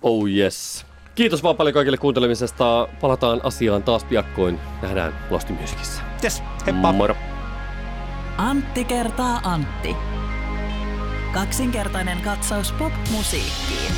Oh yes. Kiitos vaan paljon kaikille kuuntelemisesta. Palataan asiaan taas piakkoin. Nähdään Lost Musicissa. Yes, heippa. Moro. Antti kertaa Antti. Kaksinkertainen katsaus pop-musiikkiin.